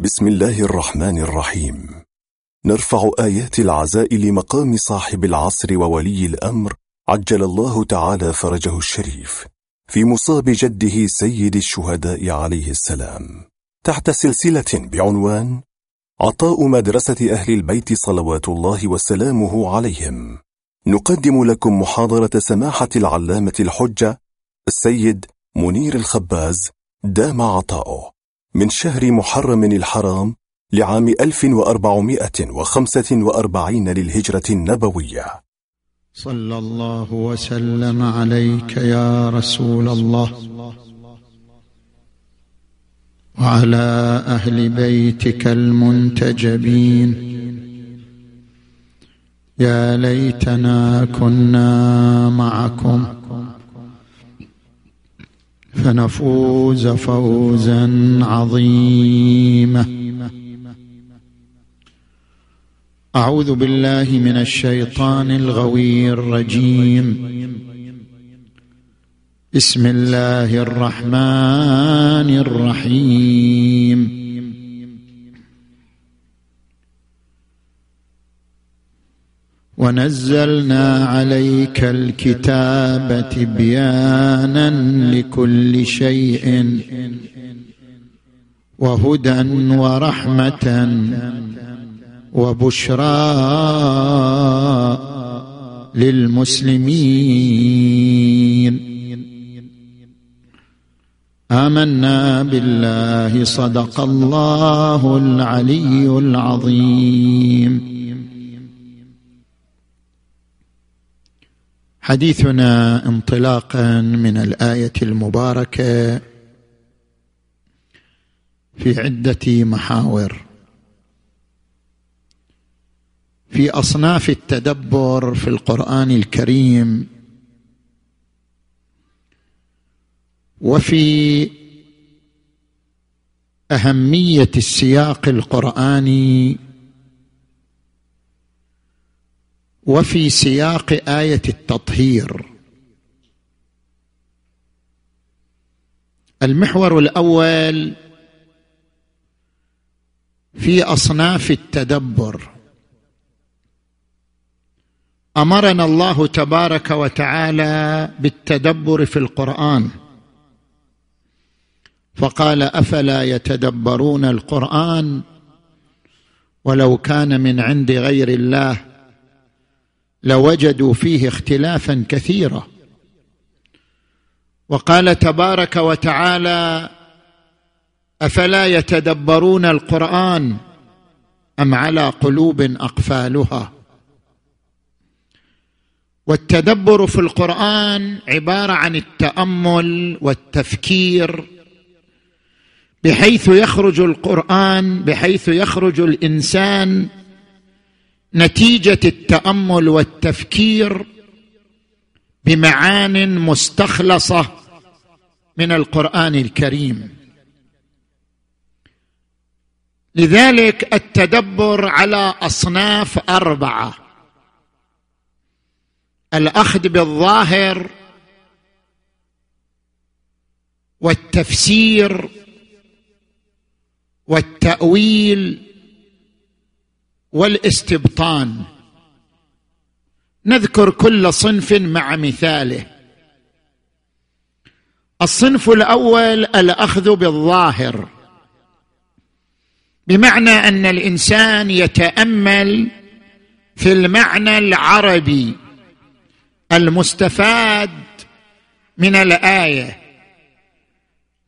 بسم الله الرحمن الرحيم. نرفع آيات العزاء لمقام صاحب العصر وولي الأمر عجل الله تعالى فرجه الشريف في مصاب جده سيد الشهداء عليه السلام. تحت سلسلة بعنوان عطاء مدرسة أهل البيت صلوات الله وسلامه عليهم. نقدم لكم محاضرة سماحة العلامة الحجة السيد منير الخباز دام عطاؤه. من شهر محرم الحرام لعام 1445 للهجرة النبوية. صلى الله وسلم عليك يا رسول الله وعلى أهل بيتك المنتجبين. يا ليتنا كنا معكم. فنفوز فوزا عظيما. أعوذ بالله من الشيطان الغوي الرجيم. بسم الله الرحمن الرحيم. ونزلنا عليك الكتاب تبيانا لكل شيء وهدى ورحمة وبشرى للمسلمين. آمنا بالله صدق الله العلي العظيم. حديثنا انطلاقا من الآية المباركة في عدة محاور. في أصناف التدبر في القرآن الكريم وفي أهمية السياق القرآني وفي سياق آية التطهير. المحور الأول في أصناف التدبر. أمرنا الله تبارك وتعالى بالتدبر في القرآن. فقال أفلا يتدبرون القرآن ولو كان من عند غير الله؟ لوجدوا فيه اختلافا كثيرا. وقال تبارك وتعالى أفلا يتدبرون القرآن أم على قلوب أقفالها؟ والتدبر في القرآن عبارة عن التأمل والتفكير بحيث يخرج القرآن بحيث يخرج الإنسان نتيجة التأمل والتفكير بمعان مستخلصة من القرآن الكريم. لذلك التدبر على أصناف أربعة. الأخذ بالظاهر والتفسير والتأويل والاستبطان. نذكر كل صنف مع مثاله. الصنف الأول الأخذ بالظاهر. بمعنى أن الإنسان يتأمل في المعنى العربي المستفاد من الآية.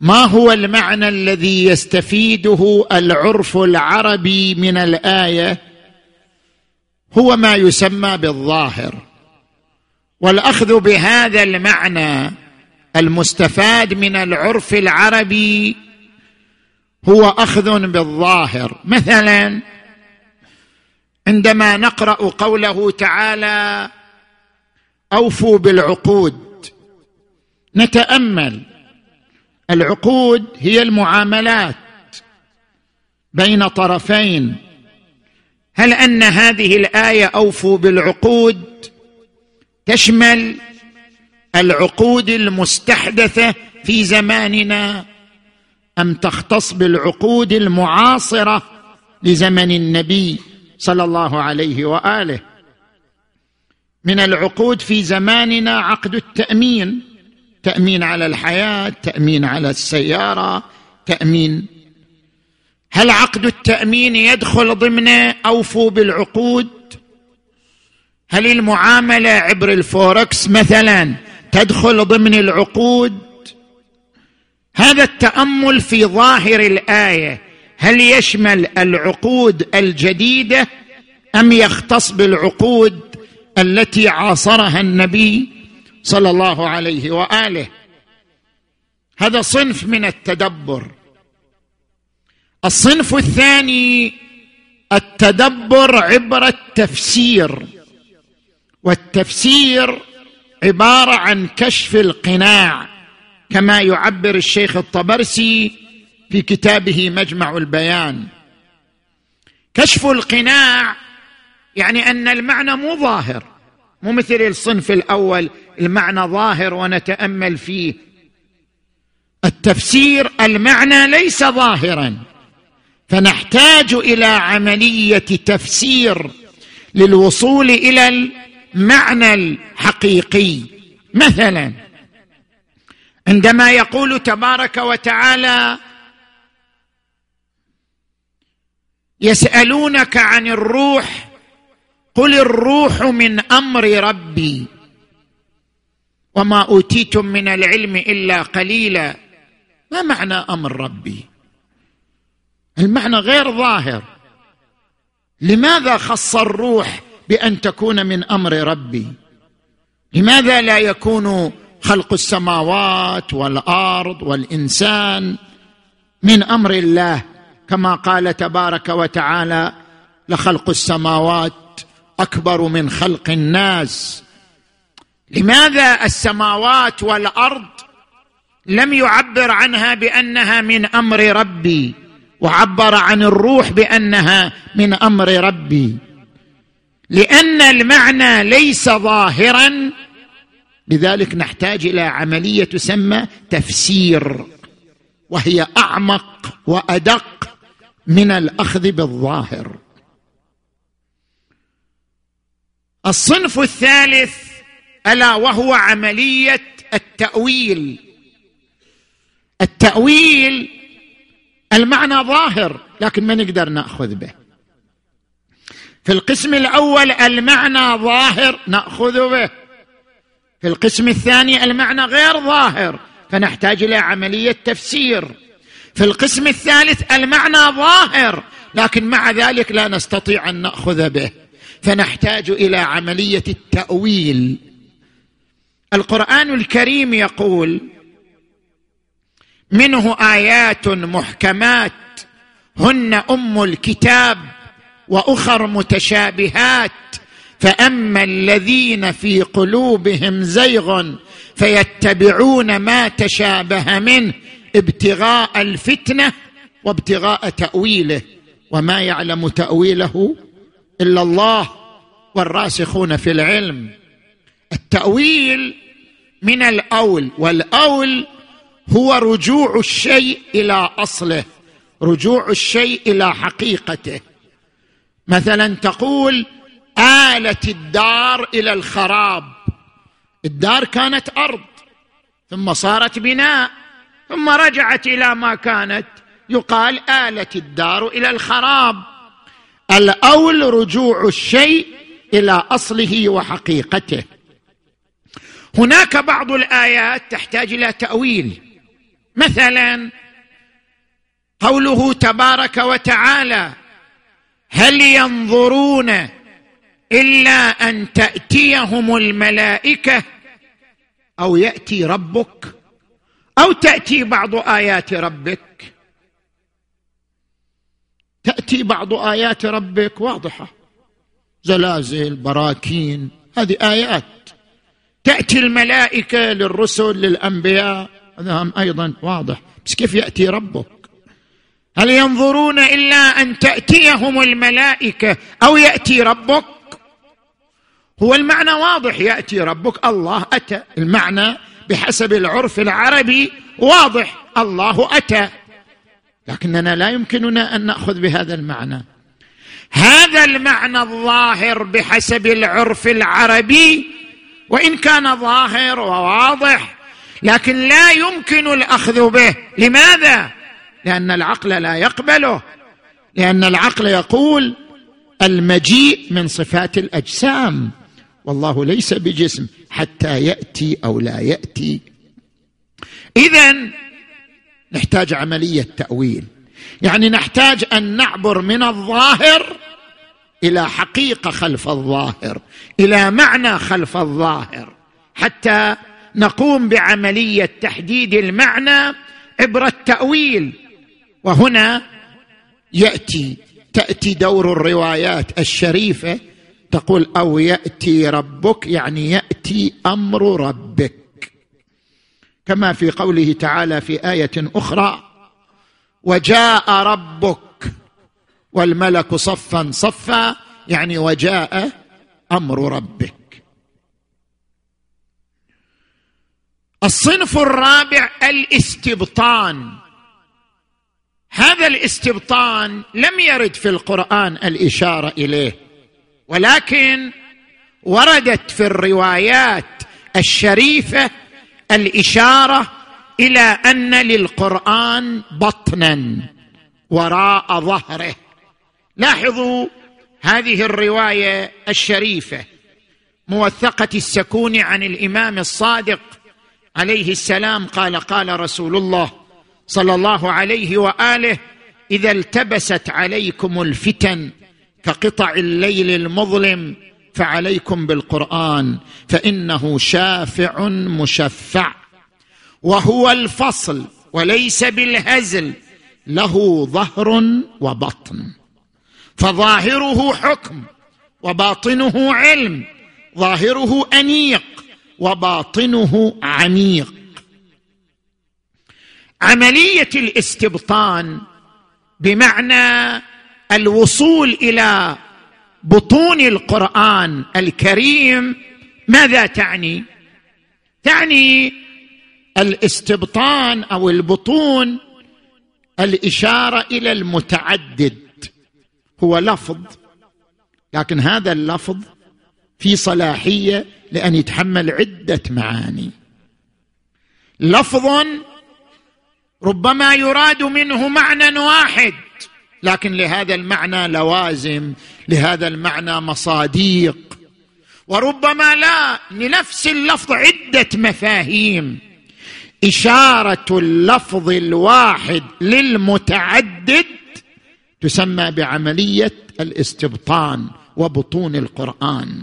ما هو المعنى الذي يستفيده العرف العربي من الآية؟ هو ما يسمى بالظاهر. والأخذ بهذا المعنى المستفاد من العرف العربي هو أخذ بالظاهر. مثلا عندما نقرأ قوله تعالى أوفوا بالعقود نتأمل. العقود هي المعاملات بين طرفين. هل أن هذه الآية أوفوا بالعقود؟ تشمل العقود المستحدثة في زماننا؟ أم تختص بالعقود المعاصرة لزمن النبي صلى الله عليه وآله؟ من العقود في زماننا عقد التأمين تأمين على الحياة تأمين على السيارة تأمين هل عقد التأمين يدخل ضمن أوفوا بالعقود؟ هل المعاملة عبر الفوركس مثلا تدخل ضمن العقود؟ هذا التأمل في ظاهر الآية هل يشمل العقود الجديدة أم يختص بالعقود التي عاصرها النبي صلى الله عليه وآله؟ هذا صنف من التدبر. الصنف الثاني التدبر عبر التفسير. والتفسير عبارة عن كشف القناع كما يعبر الشيخ الطبرسي في كتابه مجمع البيان. كشف القناع يعني أن المعنى مو ظاهر مو مثل الصنف الأول المعنى ظاهر ونتأمل فيه. التفسير المعنى ليس ظاهرا. فنحتاج إلى عملية تفسير للوصول إلى المعنى الحقيقي. مثلا عندما يقول تبارك وتعالى يسألونك عن الروح قل الروح من أمر ربي وما أوتيتم من العلم إلا قليلا. ما معنى أمر ربي؟ المعنى غير ظاهر. لماذا خص الروح بأن تكون من أمر ربي؟ لماذا لا يكون خلق السماوات والأرض والإنسان من أمر الله؟ كما قال تبارك وتعالى لخلق السماوات أكبر من خلق الناس. لماذا السماوات والأرض لم يعبر عنها بأنها من أمر ربي؟ وعبر عن الروح بأنها من أمر ربي. لأن المعنى ليس ظاهرا لذلك نحتاج إلى عملية تسمى تفسير وهي أعمق وأدق من الأخذ بالظاهر. الصنف الثالث ألا وهو عملية التأويل. التأويل المعنى ظاهر لكن ما نقدر نأخذ به. في القسم الأول المعنى ظاهر نأخذ به. في القسم الثاني المعنى غير ظاهر فنحتاج إلى عملية تفسير. في القسم الثالث المعنى ظاهر لكن مع ذلك لا نستطيع أن نأخذ به. فنحتاج إلى عملية التأويل. القرآن الكريم يقول منه آيات محكمات. هن أم الكتاب وأخر متشابهات. فأما الذين في قلوبهم زيغ فيتبعون ما تشابه منه ابتغاء الفتنة وابتغاء تأويله. وما يعلم تأويله إلا الله والراسخون في العلم. التأويل من الأول والأول هو رجوع الشيء إلى أصله رجوع الشيء إلى حقيقته. مثلا تقول آلت الدار إلى الخراب. الدار كانت أرض ثم صارت بناء ثم رجعت إلى ما كانت. يقال آلت الدار إلى الخراب. الأول رجوع الشيء إلى أصله وحقيقته. هناك بعض الآيات تحتاج إلى تأويل. مثلا قوله تبارك وتعالى هل ينظرون إلا أن تأتيهم الملائكة أو يأتي ربك أو تأتي بعض آيات ربك؟ تأتي بعض آيات ربك واضحة. زلازل براكين هذه آيات. تأتي الملائكة للرسل للأنبياء هذا أيضا واضح. بس كيف يأتي ربك؟ هل ينظرون إلا أن تأتيهم الملائكة أو يأتي ربك؟ هو المعنى واضح يأتي ربك. الله أتى. المعنى بحسب العرف العربي واضح. الله أتى. لكننا لا يمكننا أن نأخذ بهذا المعنى. هذا المعنى الظاهر بحسب العرف العربي. وإن كان ظاهر وواضح لكن لا يمكن الأخذ به. لماذا؟ لأن العقل لا يقبله. لأن العقل يقول المجيء من صفات الأجسام. والله ليس بجسم حتى يأتي أو لا يأتي. اذا نحتاج عملية تأويل. يعني نحتاج أن نعبر من الظاهر إلى حقيقة خلف الظاهر إلى معنى خلف الظاهر حتى نقوم بعملية تحديد المعنى عبر التأويل. وهنا يأتي تأتي دور الروايات الشريفة تقول أو يأتي ربك يعني يأتي أمر ربك. كما في قوله تعالى في آية أخرى وجاء ربك والملك صفا صفا يعني وجاء أمر ربك. الصنف الرابع الاستبطان. هذا الاستبطان لم يرد في القرآن الإشارة إليه ولكن وردت في الروايات الشريفة الإشارة إلى أن للقرآن بطنا وراء ظهره. لاحظوا هذه الرواية الشريفة موثقة السكون عن الإمام الصادق عليه السلام قال قال رسول الله صلى الله عليه وآله إذا التبست عليكم الفتن كقطع الليل المظلم فعليكم بالقرآن فإنه شافع مشفع وهو الفصل وليس بالهزل له ظهر وبطن فظاهره حكم وباطنه علم ظاهره أنيق وباطنه عميق. عملية الاستبطان بمعنى الوصول إلى بطون القرآن الكريم ماذا تعني؟ تعني الاستبطان أو البطون الإشارة إلى المتعدد. هو لفظ لكن هذا اللفظ في صلاحية لأن يتحمل عدة معاني. لفظ ربما يراد منه معنى واحد لكن لهذا المعنى لوازم لهذا المعنى مصاديق. وربما لا لنفس اللفظ عدة مفاهيم. إشارة اللفظ الواحد للمتعدد تسمى بعملية الاستبطان وبطون القرآن.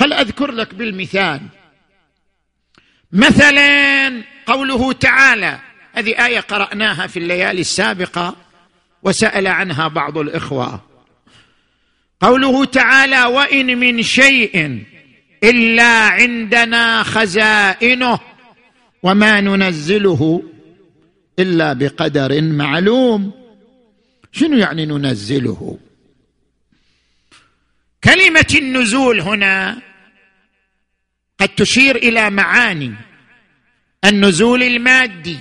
هل أذكر لك بالمثال؟ مثلا قوله تعالى هذه آية قرأناها في الليالي السابقة وسأل عنها بعض الإخوة. قوله تعالى وإن من شيء إلا عندنا خزائنه وما ننزله إلا بقدر معلوم. شنو يعني ننزله؟ كلمة النزول هنا قد تشير إلى معاني. النزول المادي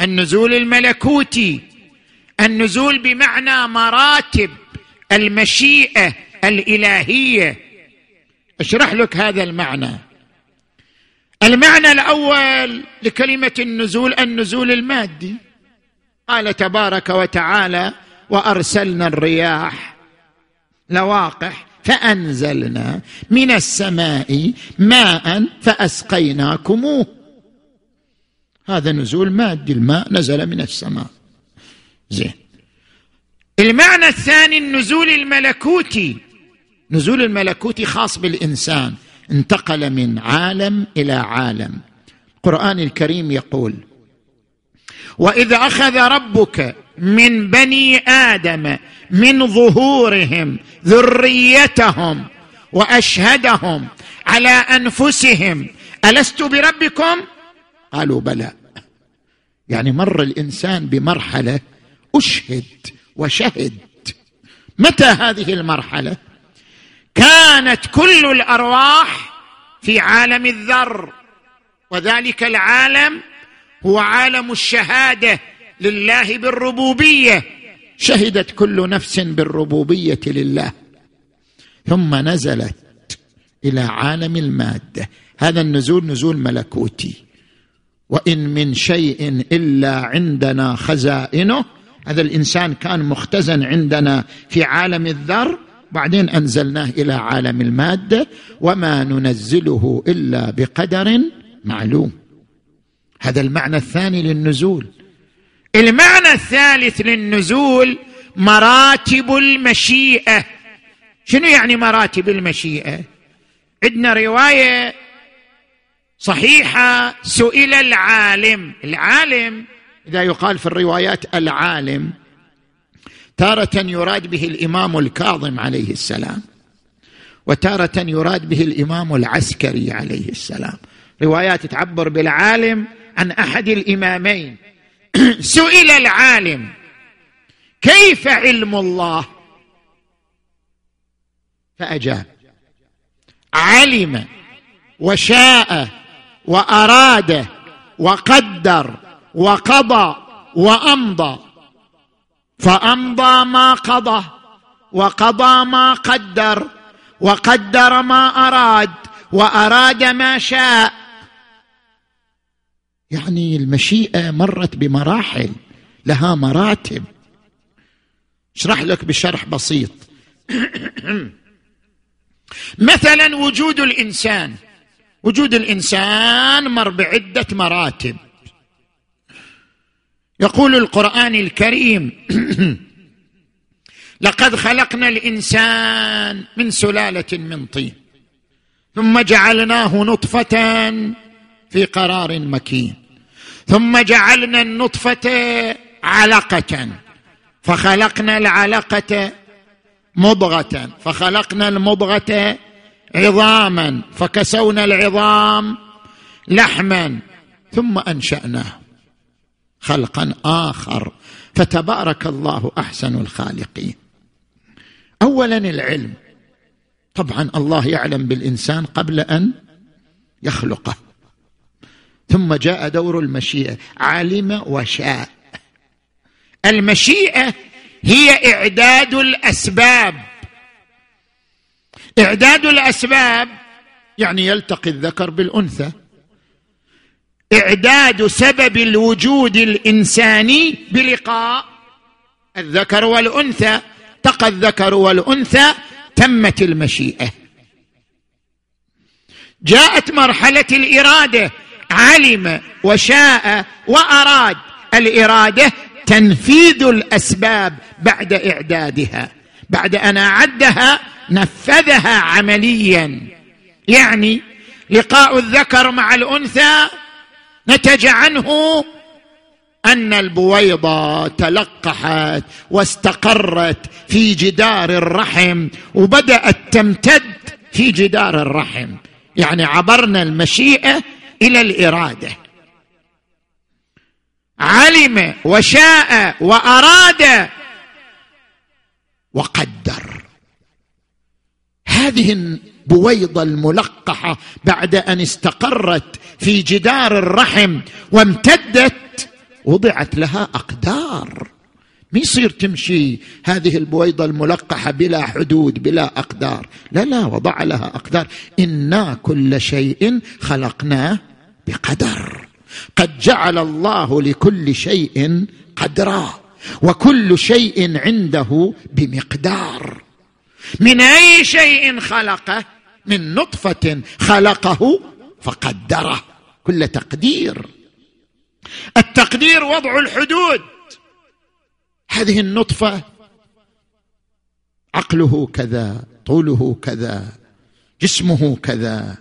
النزول الملكوتي النزول بمعنى مراتب المشيئة الإلهية. أشرح لك هذا المعنى. المعنى الأول لكلمة النزول النزول المادي. قال تبارك وتعالى وأرسلنا الرياح لواقح فأنزلنا من السماء ماء فاسقيناكموه هذا نزول مادي الماء نزل من السماء. زين. المعنى الثاني النزول الملكوتي. نزول الملكوتي خاص بالإنسان. انتقل من عالم إلى عالم. القرآن الكريم يقول وإذ أخذ ربك من بني آدم من ظهورهم ذريتهم وأشهدهم على أنفسهم. ألست بربكم؟ قالوا بلى. يعني مر الإنسان بمرحلة أشهد وشهد. متى هذه المرحلة؟ كانت كل الأرواح في عالم الذر وذلك العالم هو عالم الشهادة لله بالربوبية. شهدت كل نفس بالربوبية لله. ثم نزلت إلى عالم المادة. هذا النزول نزول ملكوتي. وإن من شيء إلا عندنا خزائنه هذا الإنسان كان مختزن عندنا في عالم الذر بعدين أنزلناه إلى عالم المادة وما ننزله إلا بقدر معلوم. هذا المعنى الثاني للنزول. المعنى الثالث للنزول مراتب المشيئة. شنو يعني مراتب المشيئة؟ عندنا رواية صحيحة سئل العالم. العالم إذا يقال في الروايات العالم تارة يراد به الإمام الكاظم عليه السلام وتارة يراد به الإمام العسكري عليه السلام. روايات تعبر بالعالم عن أحد الإمامين. سئل العالم كيف علم الله؟ فأجاب علم وشاء وأراد وقدر وقضى وأمضى. فأمضى ما قضى وقضى ما قدر وقدر ما أراد وأراد ما شاء يعني المشيئة مرت بمراحل لها مراتب. أشرح لك بشرح بسيط. مثلا وجود الإنسان. وجود الإنسان مر بعدة مراتب. يقول القرآن الكريم لقد خلقنا الإنسان من سلالة من طين ثم جعلناه نطفة في قرار مكين. ثم جعلنا النطفة علقة. فخلقنا العلقة مضغة. فخلقنا المضغة عظاما. فكسونا العظام لحما. ثم أنشأناه خلقا آخر. فتبارك الله أحسن الخالقين. اولا العلم. طبعا الله يعلم بالإنسان قبل أن يخلقه. ثم جاء دور المشيئة. علم وشاء. المشيئة هي إعداد الأسباب. إعداد الأسباب يعني يلتقي الذكر بالأنثى. إعداد سبب الوجود الإنساني بلقاء الذكر والأنثى. التقى الذكر والأنثى تمت المشيئة. جاءت مرحلة الإرادة. علم وشاء وأراد. الإرادة تنفيذ الأسباب بعد إعدادها. بعد أن أعدها نفذها عمليا. يعني لقاء الذكر مع الأنثى نتج عنه أن البويضة تلقحت واستقرت في جدار الرحم وبدأت تمتد في جدار الرحم. يعني عبرنا المشيئة إلى الإرادة. علم وشاء وأراد وقدر. هذه البويضة الملقحة بعد أن استقرت في جدار الرحم وامتدت وضعت لها أقدار. ما يصير تمشي هذه البويضة الملقحة بلا حدود بلا أقدار. لا لا وضع لها أقدار. إنا كل شيء خلقناه بقدر. قد جعل الله لكل شيء قدرا وكل شيء عنده بمقدار. من أي شيء خلقه؟ من نطفة خلقه فقدره. كل تقدير. التقدير وضع الحدود. هذه النطفة عقله كذا طوله كذا جسمه كذا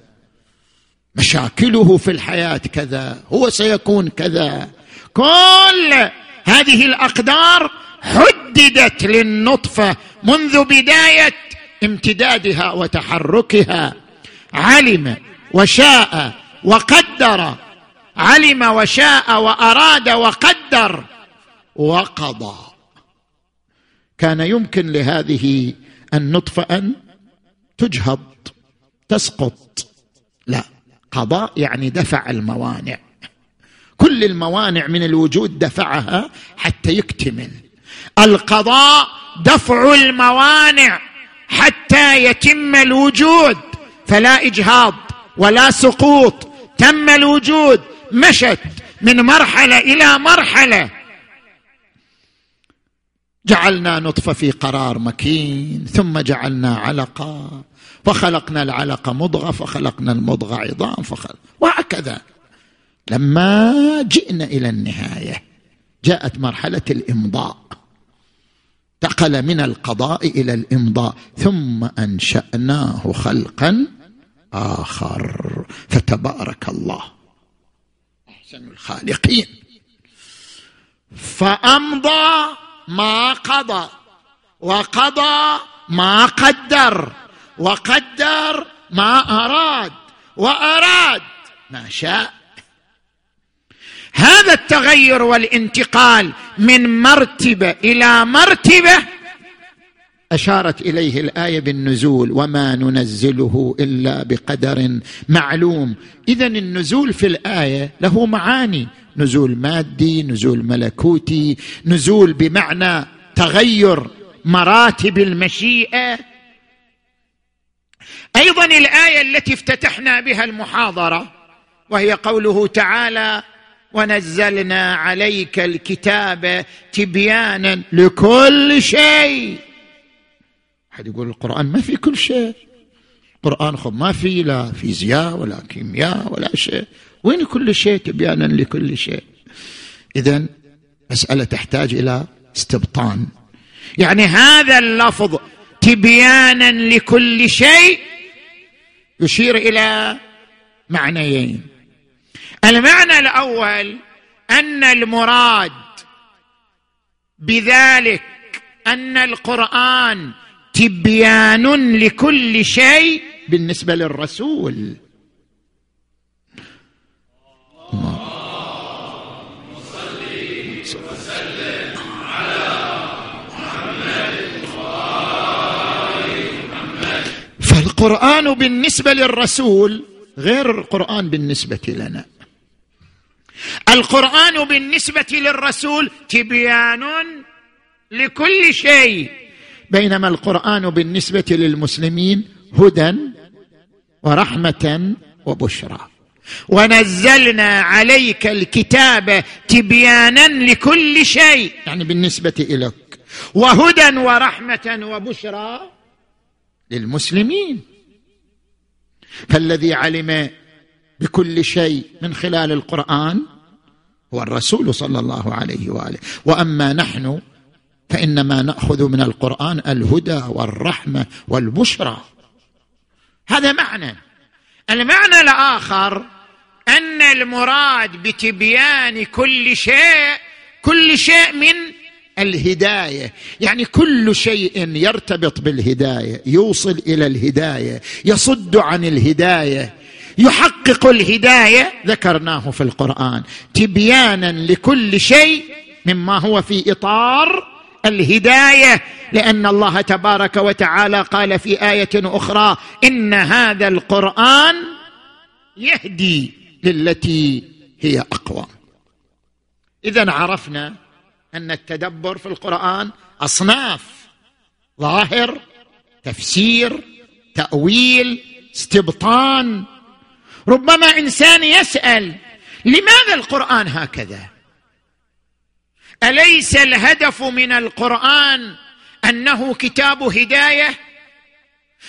مشاكله في الحياة كذا هو سيكون كذا. كل هذه الأقدار حددت للنطفة منذ بداية امتدادها وتحركها. علم وشاء وقدر علم وشاء وأراد وقدر وقضى. كان يمكن لهذه النطفة أن تجهض تسقط. لا قضاء يعني دفع الموانع. كل الموانع من الوجود دفعها حتى يكتمل. القضاء دفع الموانع حتى يتم الوجود. فلا إجهاض ولا سقوط. تم الوجود مشت من مرحلة إلى مرحلة. جعلنا نطفة في قرار مكين ثم جعلنا علقة فخلقنا العلقة مضغة فخلقنا المضغه عظام فخلق وهكذا. لما جئنا إلى النهاية جاءت مرحلة الإمضاء. انتقل من القضاء إلى الإمضاء ثم أنشأناه خلقا آخر. فتبارك الله. أحسن الخالقين. فأمضى ما قضى وقضى ما قدر وقدر ما أراد وأراد ما شاء. هذا التغير والانتقال من مرتبة إلى مرتبة أشارت إليه الآية بالنزول وما ننزله إلا بقدر معلوم. اذا النزول في الآية له معاني. نزول مادي نزول ملكوتي نزول بمعنى تغير مراتب المشيئة. أيضا الآية التي افتتحنا بها المحاضرة وهي قوله تعالى ونزلنا عليك الكتاب تبيانا لكل شيء. حد يقول القرآن ما في كل شيء. القرآن خب ما في لا فيزياء ولا كيمياء ولا شيء. وين كل شيء تبيانا لكل شيء؟ إذا مسألة تحتاج إلى استبطان. يعني هذا اللفظ تبيانا لكل شيء يشير إلى معنيين. المعنى الأول أن المراد بذلك أن القرآن تبيان لكل شيء بالنسبة للرسول. فالقران بالنسبة للرسول غير القرآن بالنسبة لنا. القرآن بالنسبة للرسول تبيان لكل شيء بينما القرآن بالنسبة للمسلمين هدى ورحمة وبشرى. ونزلنا عليك الكتاب تبيانا لكل شيء يعني بالنسبة إليك. وهدى ورحمة وبشرى للمسلمين. فالذي علم بكل شيء من خلال القرآن هو الرسول صلى الله عليه وآله. وأما نحن فإنما نأخذ من القرآن الهدى والرحمة والبشرى. هذا معنى. المعنى الآخر أن المراد بتبيان كل شيء كل شيء من الهداية. يعني كل شيء يرتبط بالهداية. يوصل إلى الهداية. يصد عن الهداية. يحقق الهداية. ذكرناه في القرآن. تبيانا لكل شيء مما هو في إطار الهداية. لأن الله تبارك وتعالى قال في آية أخرى إن هذا القرآن يهدي للتي هي أقوى. اذا عرفنا أن التدبر في القرآن أصناف ظاهر تفسير تأويل استبطان. ربما إنسان يسأل لماذا القرآن هكذا؟ أليس الهدف من القرآن أنه كتاب هداية؟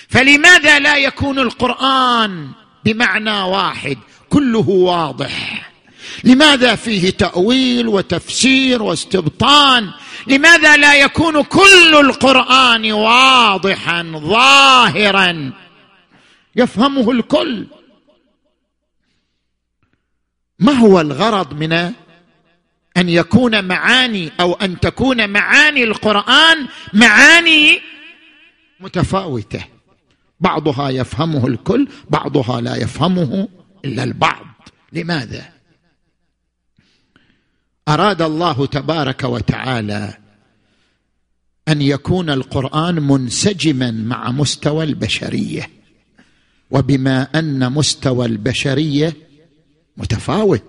فلماذا لا يكون القرآن بمعنى واحد كله واضح؟ لماذا فيه تأويل وتفسير واستبطان؟ لماذا لا يكون كل القرآن واضحا ظاهرا؟ يفهمه الكل. ما هو الغرض من أن يكون معاني أو أن تكون معاني القرآن معاني متفاوتة؟ بعضها يفهمه الكل بعضها لا يفهمه إلا البعض. لماذا؟ أراد الله تبارك وتعالى أن يكون القرآن منسجما مع مستوى البشرية وبما أن مستوى البشرية متفاوت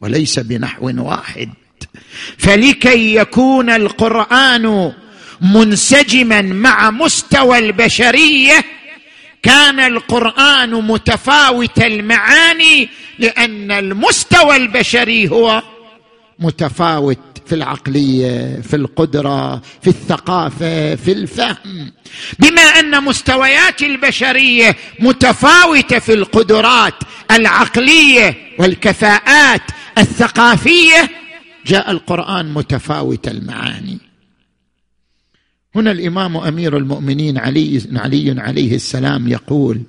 وليس بنحو واحد. فلكي يكون القرآن منسجما مع مستوى البشرية كان القرآن متفاوت المعاني لأن المستوى البشري هو متفاوت في العقلية في القدرة في الثقافة في الفهم. بما أن مستويات البشرية متفاوتة في القدرات العقلية والكفاءات الثقافية جاء القرآن متفاوت المعاني. هنا الإمام أمير المؤمنين علي علي عليه السلام يقول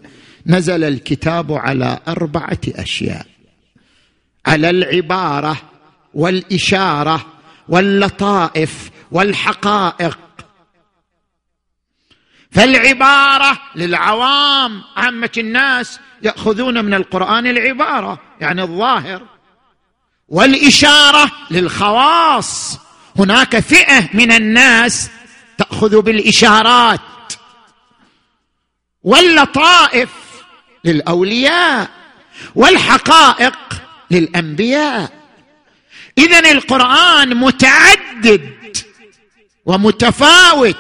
نزل الكتاب على أربعة أشياء. على العبارة والإشارة واللطائف والحقائق. فالعبارة للعوام عامة الناس يأخذون من القرآن العبارة يعني الظاهر. والإشارة للخواص هناك فئة من الناس تأخذ بالإشارات. واللطائف للأولياء والحقائق للأنبياء. اذا القرآن متعدد ومتفاوت.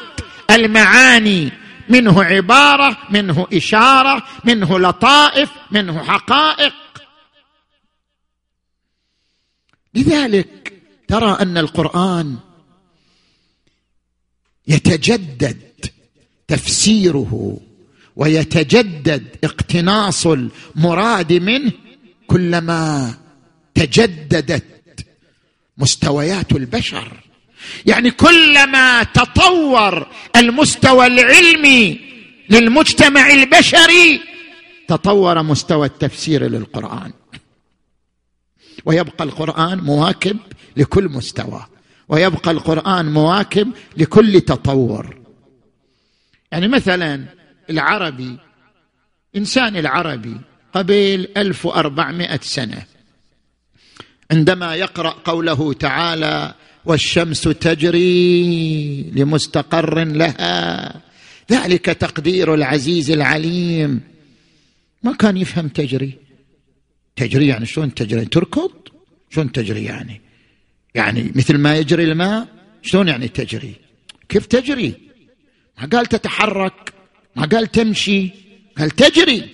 المعاني منه عبارة منه إشارة منه لطائف منه حقائق. لذلك ترى أن القرآن يتجدد تفسيره ويتجدد اقتناص المراد منه كلما تجددت مستويات البشر. يعني كلما تطور المستوى العلمي للمجتمع البشري تطور مستوى التفسير للقرآن. ويبقى القرآن مواكب لكل مستوى. ويبقى القرآن مواكب لكل تطور. يعني مثلا العربي إنسان العربي قبل 1400 سنة عندما يقرأ قوله تعالى والشمس تجري لمستقر لها ذلك تقدير العزيز العليم. ما كان يفهم تجري؟ تجري يعني شلون تجري؟ تركض؟ شلون تجري يعني؟ يعني مثل ما يجري الماء شلون يعني تجري؟ كيف تجري؟ ما قال تتحرك ما قال تمشي قال تجري.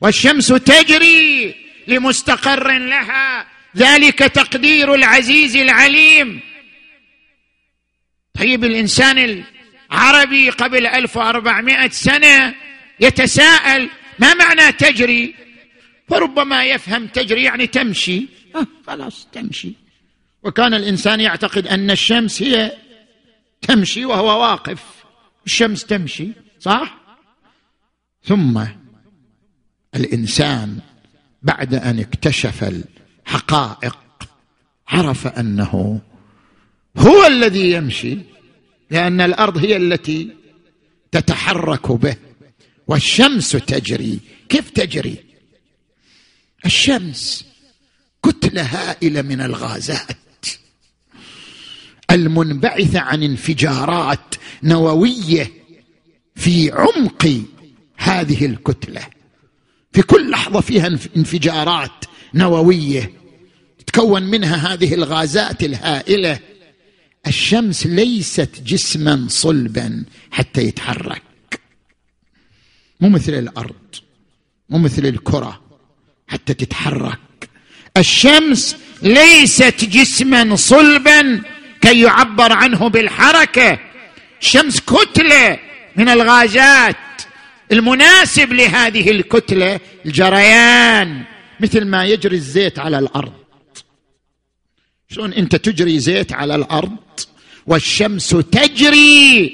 والشمس تجري لمستقر لها. ذلك تقدير العزيز العليم. طيب الإنسان العربي قبل 1400 سنة يتساءل ما معنى تجري؟ فربما يفهم تجري يعني تمشي. آه خلاص تمشي. وكان الإنسان يعتقد أن الشمس هي تمشي وهو واقف. الشمس تمشي صح؟ ثم الإنسان بعد أن اكتشف الحقائق عرف أنه هو الذي يمشي لأن الأرض هي التي تتحرك به والشمس تجري. كيف تجري؟ الشمس كتله هائله من الغازات. المنبعثه عن انفجارات نووية في عمق هذه الكتلة. في كل لحظة فيها انفجارات نووية. تتكون منها هذه الغازات الهائلة. الشمس ليست جسما صلبا حتى يتحرك. مو مثل الأرض مو مثل الكرة حتى تتحرك. الشمس ليست جسما صلبا كي يعبر عنه بالحركة. الشمس كتلة من الغازات المناسب لهذه الكتلة الجريان مثل ما يجري الزيت على الأرض. شلون انت تجري زيت على الأرض والشمس تجري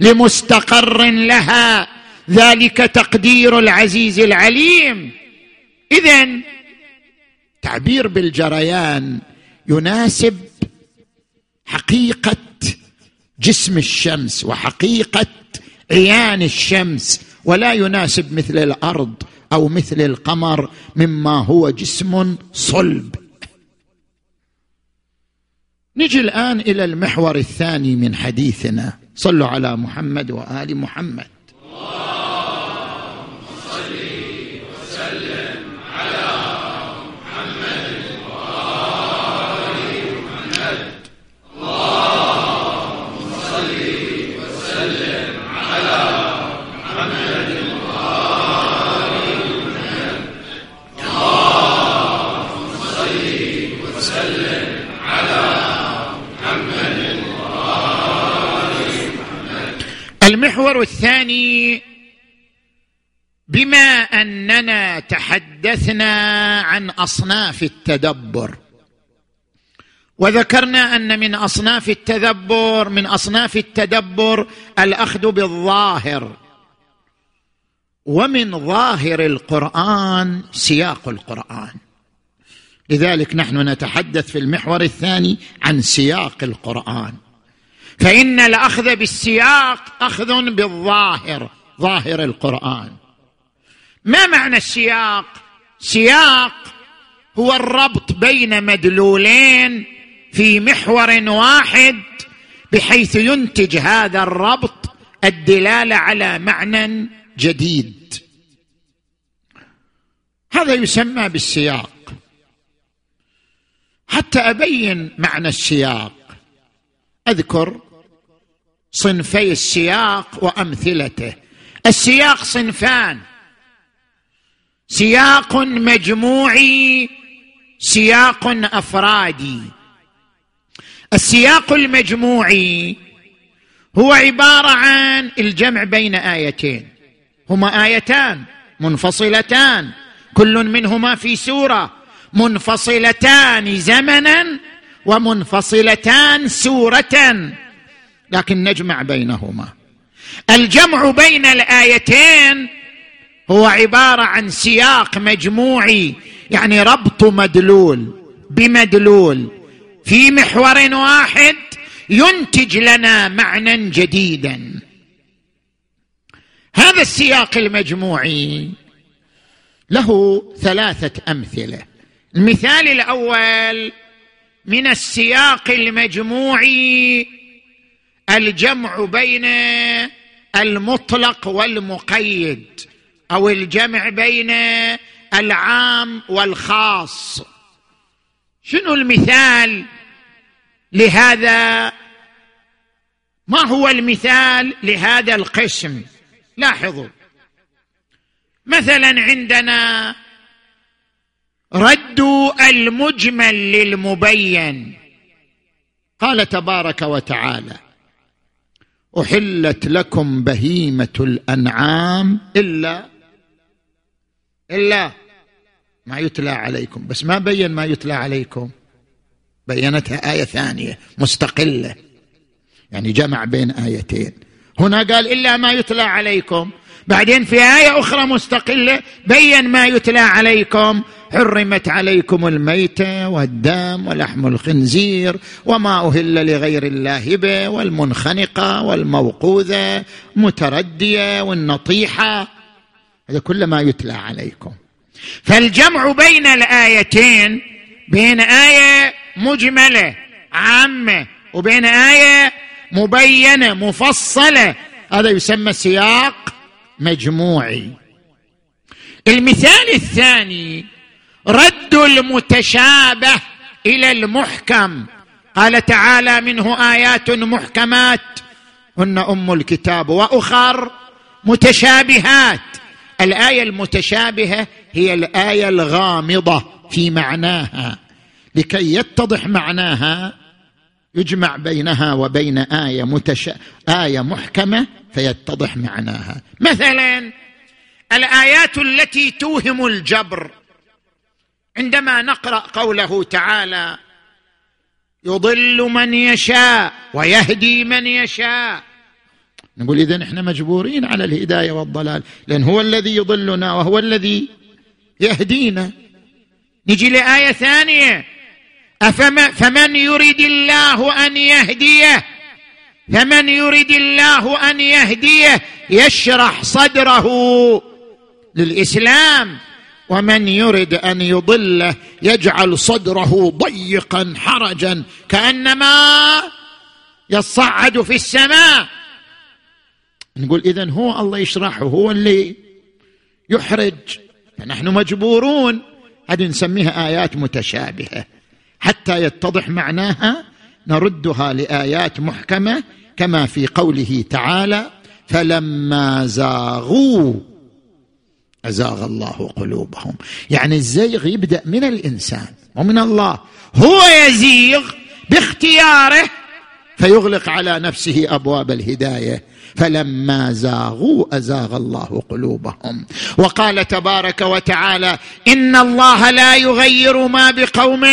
لمستقر لها ذلك تقدير العزيز العليم. اذا تعبير بالجريان يناسب حقيقة جسم الشمس وحقيقة عيان الشمس ولا يناسب مثل الأرض أو مثل القمر مما هو جسم صلب. نجي الان إلى المحور الثاني من حديثنا صلوا على محمد وال محمد وسلم على المحور الثاني بما أننا تحدثنا عن أصناف التدبر. وذكرنا أن من أصناف التدبر من أصناف التدبر الأخذ بالظاهر. ومن ظاهر القرآن سياق القرآن. لذلك نحن نتحدث في المحور الثاني عن سياق القرآن. فإن الأخذ بالسياق أخذ بالظاهر ظاهر القرآن. ما معنى السياق؟ سياق هو الربط بين مدلولين في محور واحد بحيث ينتج هذا الربط الدلالة على معنى جديد. هذا يسمى بالسياق. حتى أبين معنى السياق. أذكر صنفي السياق وأمثلته. السياق صنفان. سياق مجموعي سياق أفرادي. السياق المجموعي هو عبارة عن الجمع بين آيتين. هما آيتان منفصلتان. كل منهما في سورة. منفصلتان زمنا ومنفصلتان سورة. لكن نجمع بينهما. الجمع بين الآيتين هو عبارة عن سياق مجموعي يعني ربط مدلول بمدلول. في محور واحد ينتج لنا معنى جديدا. هذا السياق المجموعي له ثلاثة أمثلة. المثال الأول من السياق المجموعي الجمع بين المطلق والمقيد أو الجمع بين العام والخاص. شنو المثال لهذا؟ ما هو المثال لهذا القسم؟ لاحظوا. مثلا عندنا رد المجمل للمبين. قال تبارك وتعالى أحلت لكم بهيمة الأنعام. إلا إلا ما يتلى عليكم. بس ما بين ما يتلى عليكم بينتها آية ثانية مستقلة. يعني جمع بين آيتين. هنا قال إلا ما يتلى عليكم. بعدين في آية أخرى مستقلة بين ما يتلى عليكم. حرمت عليكم الميتة والدم ولحم الخنزير وما أهل لغير الله به والمنخنقة والموقوذة متردية والنطيحة. هذا كل ما يتلى عليكم. فالجمع بين الآيتين بين آية مجملة عامة وبين آية مبينة مفصلة. هذا يسمى سياق مجموعي. المثال الثاني رد المتشابه إلى المحكم. قال تعالى منه آيات محكمات. هن أم الكتاب وأخر متشابهات. الآية المتشابهة هي الآية الغامضة في معناها. لكي يتضح معناها يجمع بينها وبين آية متش... آية محكمة فيتضح معناها. مثلا الآيات التي توهم الجبر. عندما نقرأ قوله تعالى يضل من يشاء ويهدي من يشاء. نقول اذا إحنا مجبورين على الهداية والضلال لأن هو الذي يضلنا وهو الذي يهدينا. نجي لآية ثانية. أفما فمن يرد الله أن يهديه؟ فمن يرد الله أن يهديه؟ يشرح صدره للإسلام. ومن يرد أن يضله يجعل صدره ضيقا حرجا كأنما يصعد في السماء. نقول اذا هو الله يشرحه هو اللي يحرج. فنحن مجبورون. هذه نسميها آيات متشابهة. حتى يتضح معناها نردها لآيات محكمة كما في قوله تعالى فلما زاغوا أزاغ الله قلوبهم. يعني الزيغ يبدأ من الإنسان ومن الله. هو يزيغ باختياره فيغلق على نفسه أبواب الهداية. فلما زاغوا أزاغ الله قلوبهم. وقال تبارك وتعالى إن الله لا يغير ما بقوم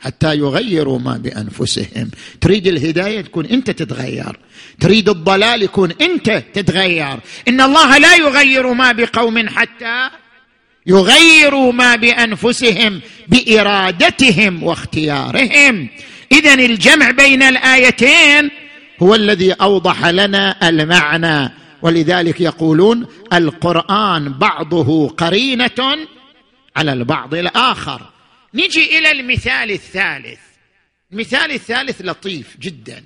حتى يغيروا ما بأنفسهم. تريد الهداية تكون أنت تتغير. تريد الضلال يكون أنت تتغير. إن الله لا يغير ما بقوم حتى يغيروا ما بأنفسهم بإرادتهم واختيارهم. اذا الجمع بين الآيتين هو الذي أوضح لنا المعنى. ولذلك يقولون القرآن بعضه قرينة على البعض الآخر. نجي إلى المثال الثالث. المثال الثالث لطيف جدا.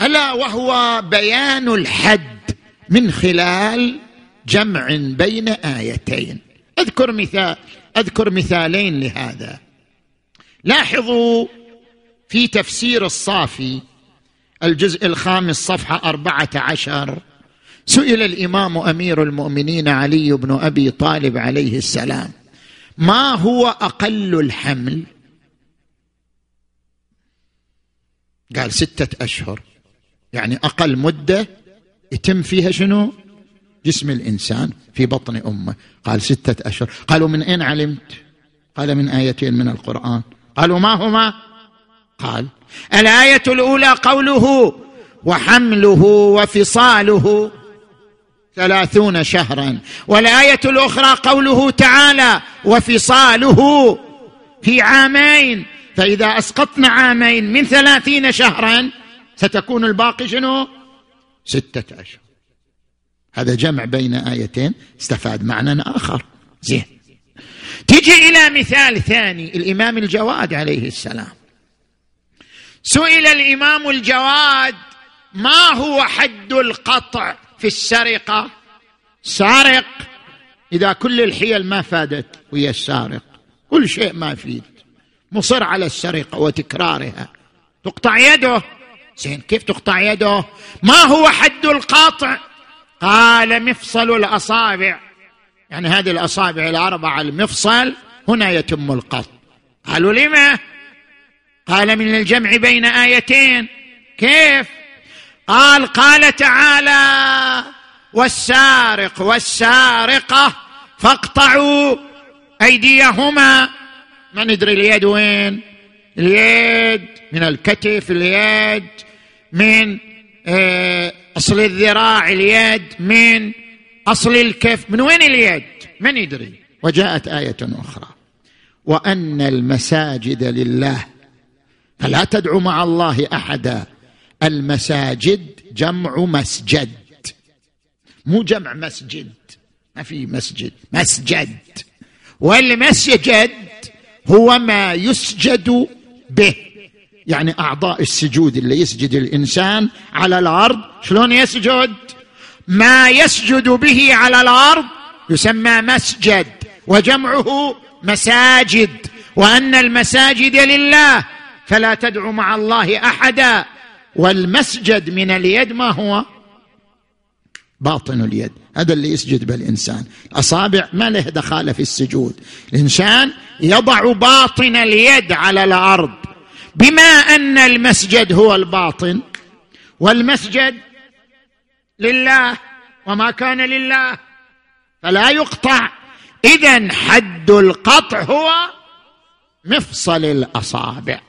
ألا وهو بيان الحد من خلال جمع بين آيتين. أذكر مثال أذكر مثالين لهذا. لاحظوا في تفسير الصافي الجزء الخامس صفحة أربعة عشر سئل الإمام أمير المؤمنين علي بن أبي طالب عليه السلام. ما هو أقل الحمل؟ قال ستة أشهر. يعني أقل مدة يتم فيها شنو؟ جسم الإنسان في بطن أمه. قال ستة أشهر. قالوا من أين علمت؟ قال من آيتين من القرآن. قالوا ما هما؟ قال الآية الأولى قوله وحمله وفصاله. ثلاثون شهرا. والآية الأخرى قوله تعالى وفصاله في عامين. فإذا أسقطنا عامين من ثلاثين شهرا ستكون الباقي شنو؟ ستة اشهر هذا جمع بين آيتين استفاد معنى آخر. زين. تجي إلى مثال ثاني الإمام الجواد عليه السلام. سئل الإمام الجواد ما هو حد القطع؟ في السرقة. سارق. إذا كل الحيل ما فادت ويا السارق كل شيء ما فيد. مصر على السرقة وتكرارها. تقطع يده. زين كيف تقطع يده؟ ما هو حد القاطع؟ قال مفصل الأصابع. يعني هذه الأصابع الأربعة المفصل هنا يتم القطع. قالوا لما قال من الجمع بين آيتين. كيف؟ قال قال تعالى والسارق والسارقة فاقطعوا أيديهما. ما ندري اليد وين؟ اليد من الكتف اليد من آه، أصل الذراع اليد من أصل الكف. من وين اليد؟ من يدري. وجاءت آية أخرى وأن المساجد لله فلا تدعو مع الله أحدا. المساجد جمع مسجد. مو جمع مسجد. ما في مسجد. مسجد. والمسجد هو ما يسجد به. يعني أعضاء السجود اللي يسجد الإنسان على الأرض شلون يسجد؟ ما يسجد به على الأرض يسمى مسجد وجمعه مساجد. وأن المساجد لله فلا تدعو مع الله أحدا. والمسجد من اليد ما هو؟ باطن اليد. هذا اللي يسجد به الإنسان. الأصابع ما له دخالة في السجود. الإنسان يضع باطن اليد على الأرض. بما أن المسجد هو الباطن والمسجد لله وما كان لله فلا يقطع. اذا حد القطع هو مفصل الأصابع.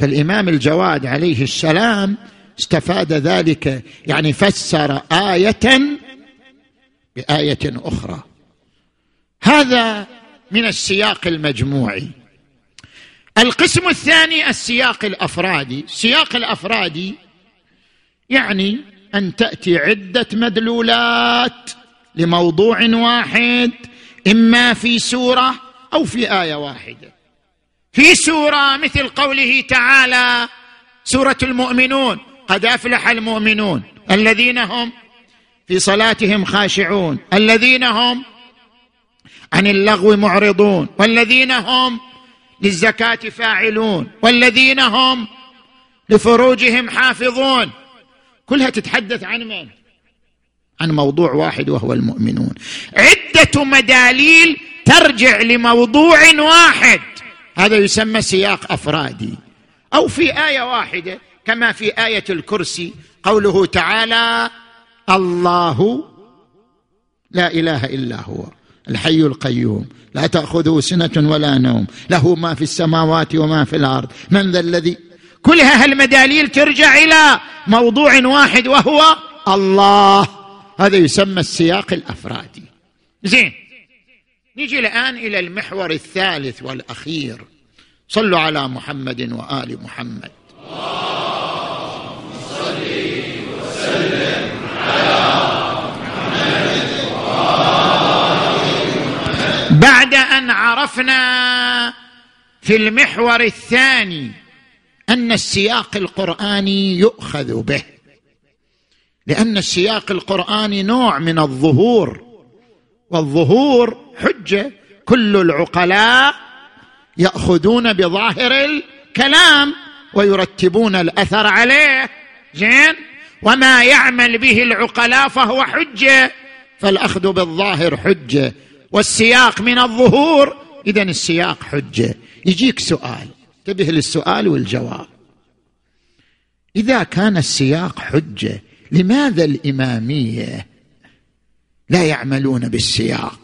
فالإمام الجواد عليه السلام استفاد ذلك يعني فسر آية بآية أخرى. هذا من السياق المجموعي. القسم الثاني السياق الأفرادي. السياق الافرادي يعني أن تأتي عدة مدلولات لموضوع واحد إما في سورة أو في آية واحدة. في سورة مثل قوله تعالى سورة المؤمنون. قد أفلح المؤمنون. الذين هم في صلاتهم خاشعون. الذين هم عن اللغو معرضون. والذين هم للزكاة فاعلون. والذين هم لفروجهم حافظون. كلها تتحدث عن من عن موضوع واحد وهو المؤمنون. عدة مداليل ترجع لموضوع واحد. هذا يسمى سياق أفرادي. أو في آية واحدة كما في آية الكرسي قوله تعالى الله لا إله إلا هو الحي القيوم لا تأخذه سنة ولا نوم له ما في السماوات وما في الأرض من ذا الذي كلها هالمداليل ترجع إلى موضوع واحد وهو الله. هذا يسمى السياق الأفرادي. زين. نجي الآن إلى المحور الثالث والأخير. صلوا على محمد وآل محمد. بعد أن عرفنا في المحور الثاني أن السياق القراني يؤخذ به. لأن السياق القراني نوع من الظهور. والظهور حجة. كل العقلاء يأخذون بظاهر الكلام ويرتبون الأثر عليه. زين؟ وما يعمل به العقلاء فهو حجة. فالأخذ بالظاهر حجة. والسياق من الظهور اذا السياق حجة. يجيك سؤال. انتبه للسؤال والجواب. إذا كان السياق حجة لماذا الإمامية لا يعملون بالسياق.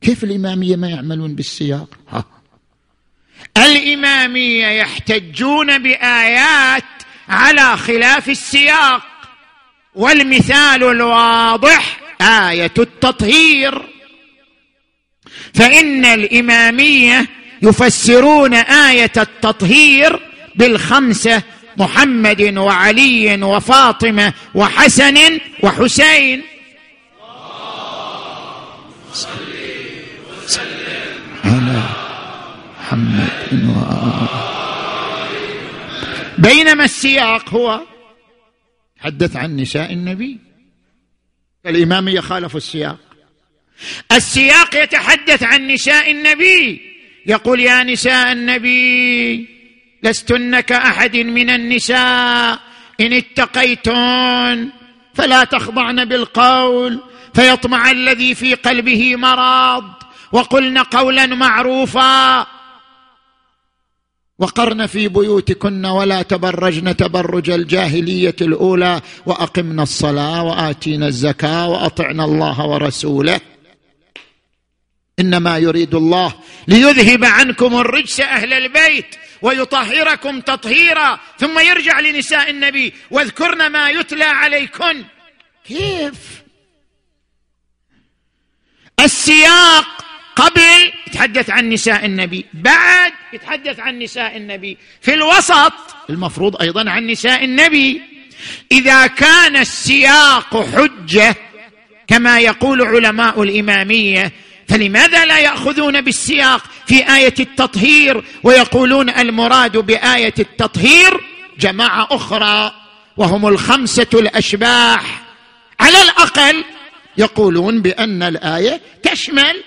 كيف الإمامية ما يعملون بالسياق؟ ها. الإمامية يحتجون بآيات على خلاف السياق. والمثال الواضح آية التطهير. فإن الإمامية يفسرون آية التطهير بالخمسة محمد وعلي وفاطمة وحسن وحسين. على محمد بينما السياق هو حدث عن نساء النبي. الإمامية خالفوا السياق. السياق يتحدث عن نساء النبي. يقول يا نساء النبي لستن كأحد من النساء. إن اتقيتن فلا تخضعن بالقول. فيطمع الذي في قلبه مرض. وقلن قولا معروفا. وقرن في بيوتكن ولا تبرجن تبرج الجاهلية الأولى. وأقمنا الصلاة وآتينا الزكاة وأطعنا الله ورسوله. إنما يريد الله ليذهب عنكم الرجس أهل البيت ويطهركم تطهيرا. ثم يرجع لنساء النبي. واذكرن ما يتلى عليكن. كيف؟ السياق قبل يتحدث عن نساء النبي بعد يتحدث عن نساء النبي في الوسط المفروض أيضا عن نساء النبي. إذا كان السياق حجة كما يقول علماء الإمامية فلماذا لا يأخذون بالسياق في آية التطهير ويقولون المراد بآية التطهير جماعة أخرى وهم الخمسة الأشباح. على الأقل يقولون بأن الآية تشمل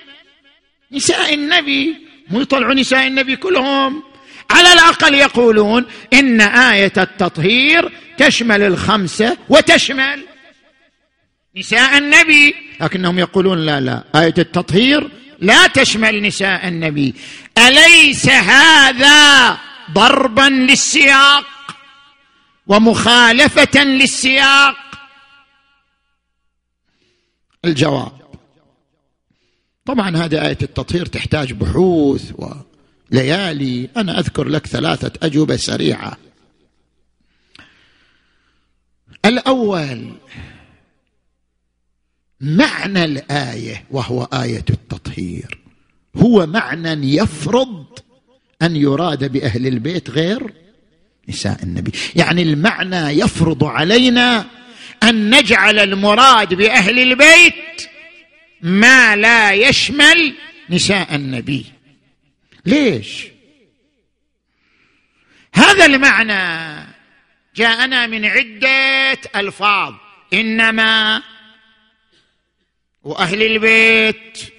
نساء النبي مو يطلعوا نساء النبي كلهم. على الأقل يقولون إن آية التطهير تشمل الخمسة وتشمل نساء النبي. لكنهم يقولون لا لا آية التطهير لا تشمل نساء النبي. أليس هذا ضربا للسياق ومخالفة للسياق؟ الجواب. طبعا هذه آية التطهير تحتاج بحوث وليالي. أنا أذكر لك ثلاثة أجوبة سريعة. الأول معنى الآية وهو آية التطهير. هو معنى يفرض أن يراد بأهل البيت غير نساء النبي. يعني المعنى يفرض علينا أن نجعل المراد بأهل البيت ما لا يشمل نساء النبي. ليش؟ هذا المعنى جاءنا من عدة ألفاظ. إنما وأهل البيت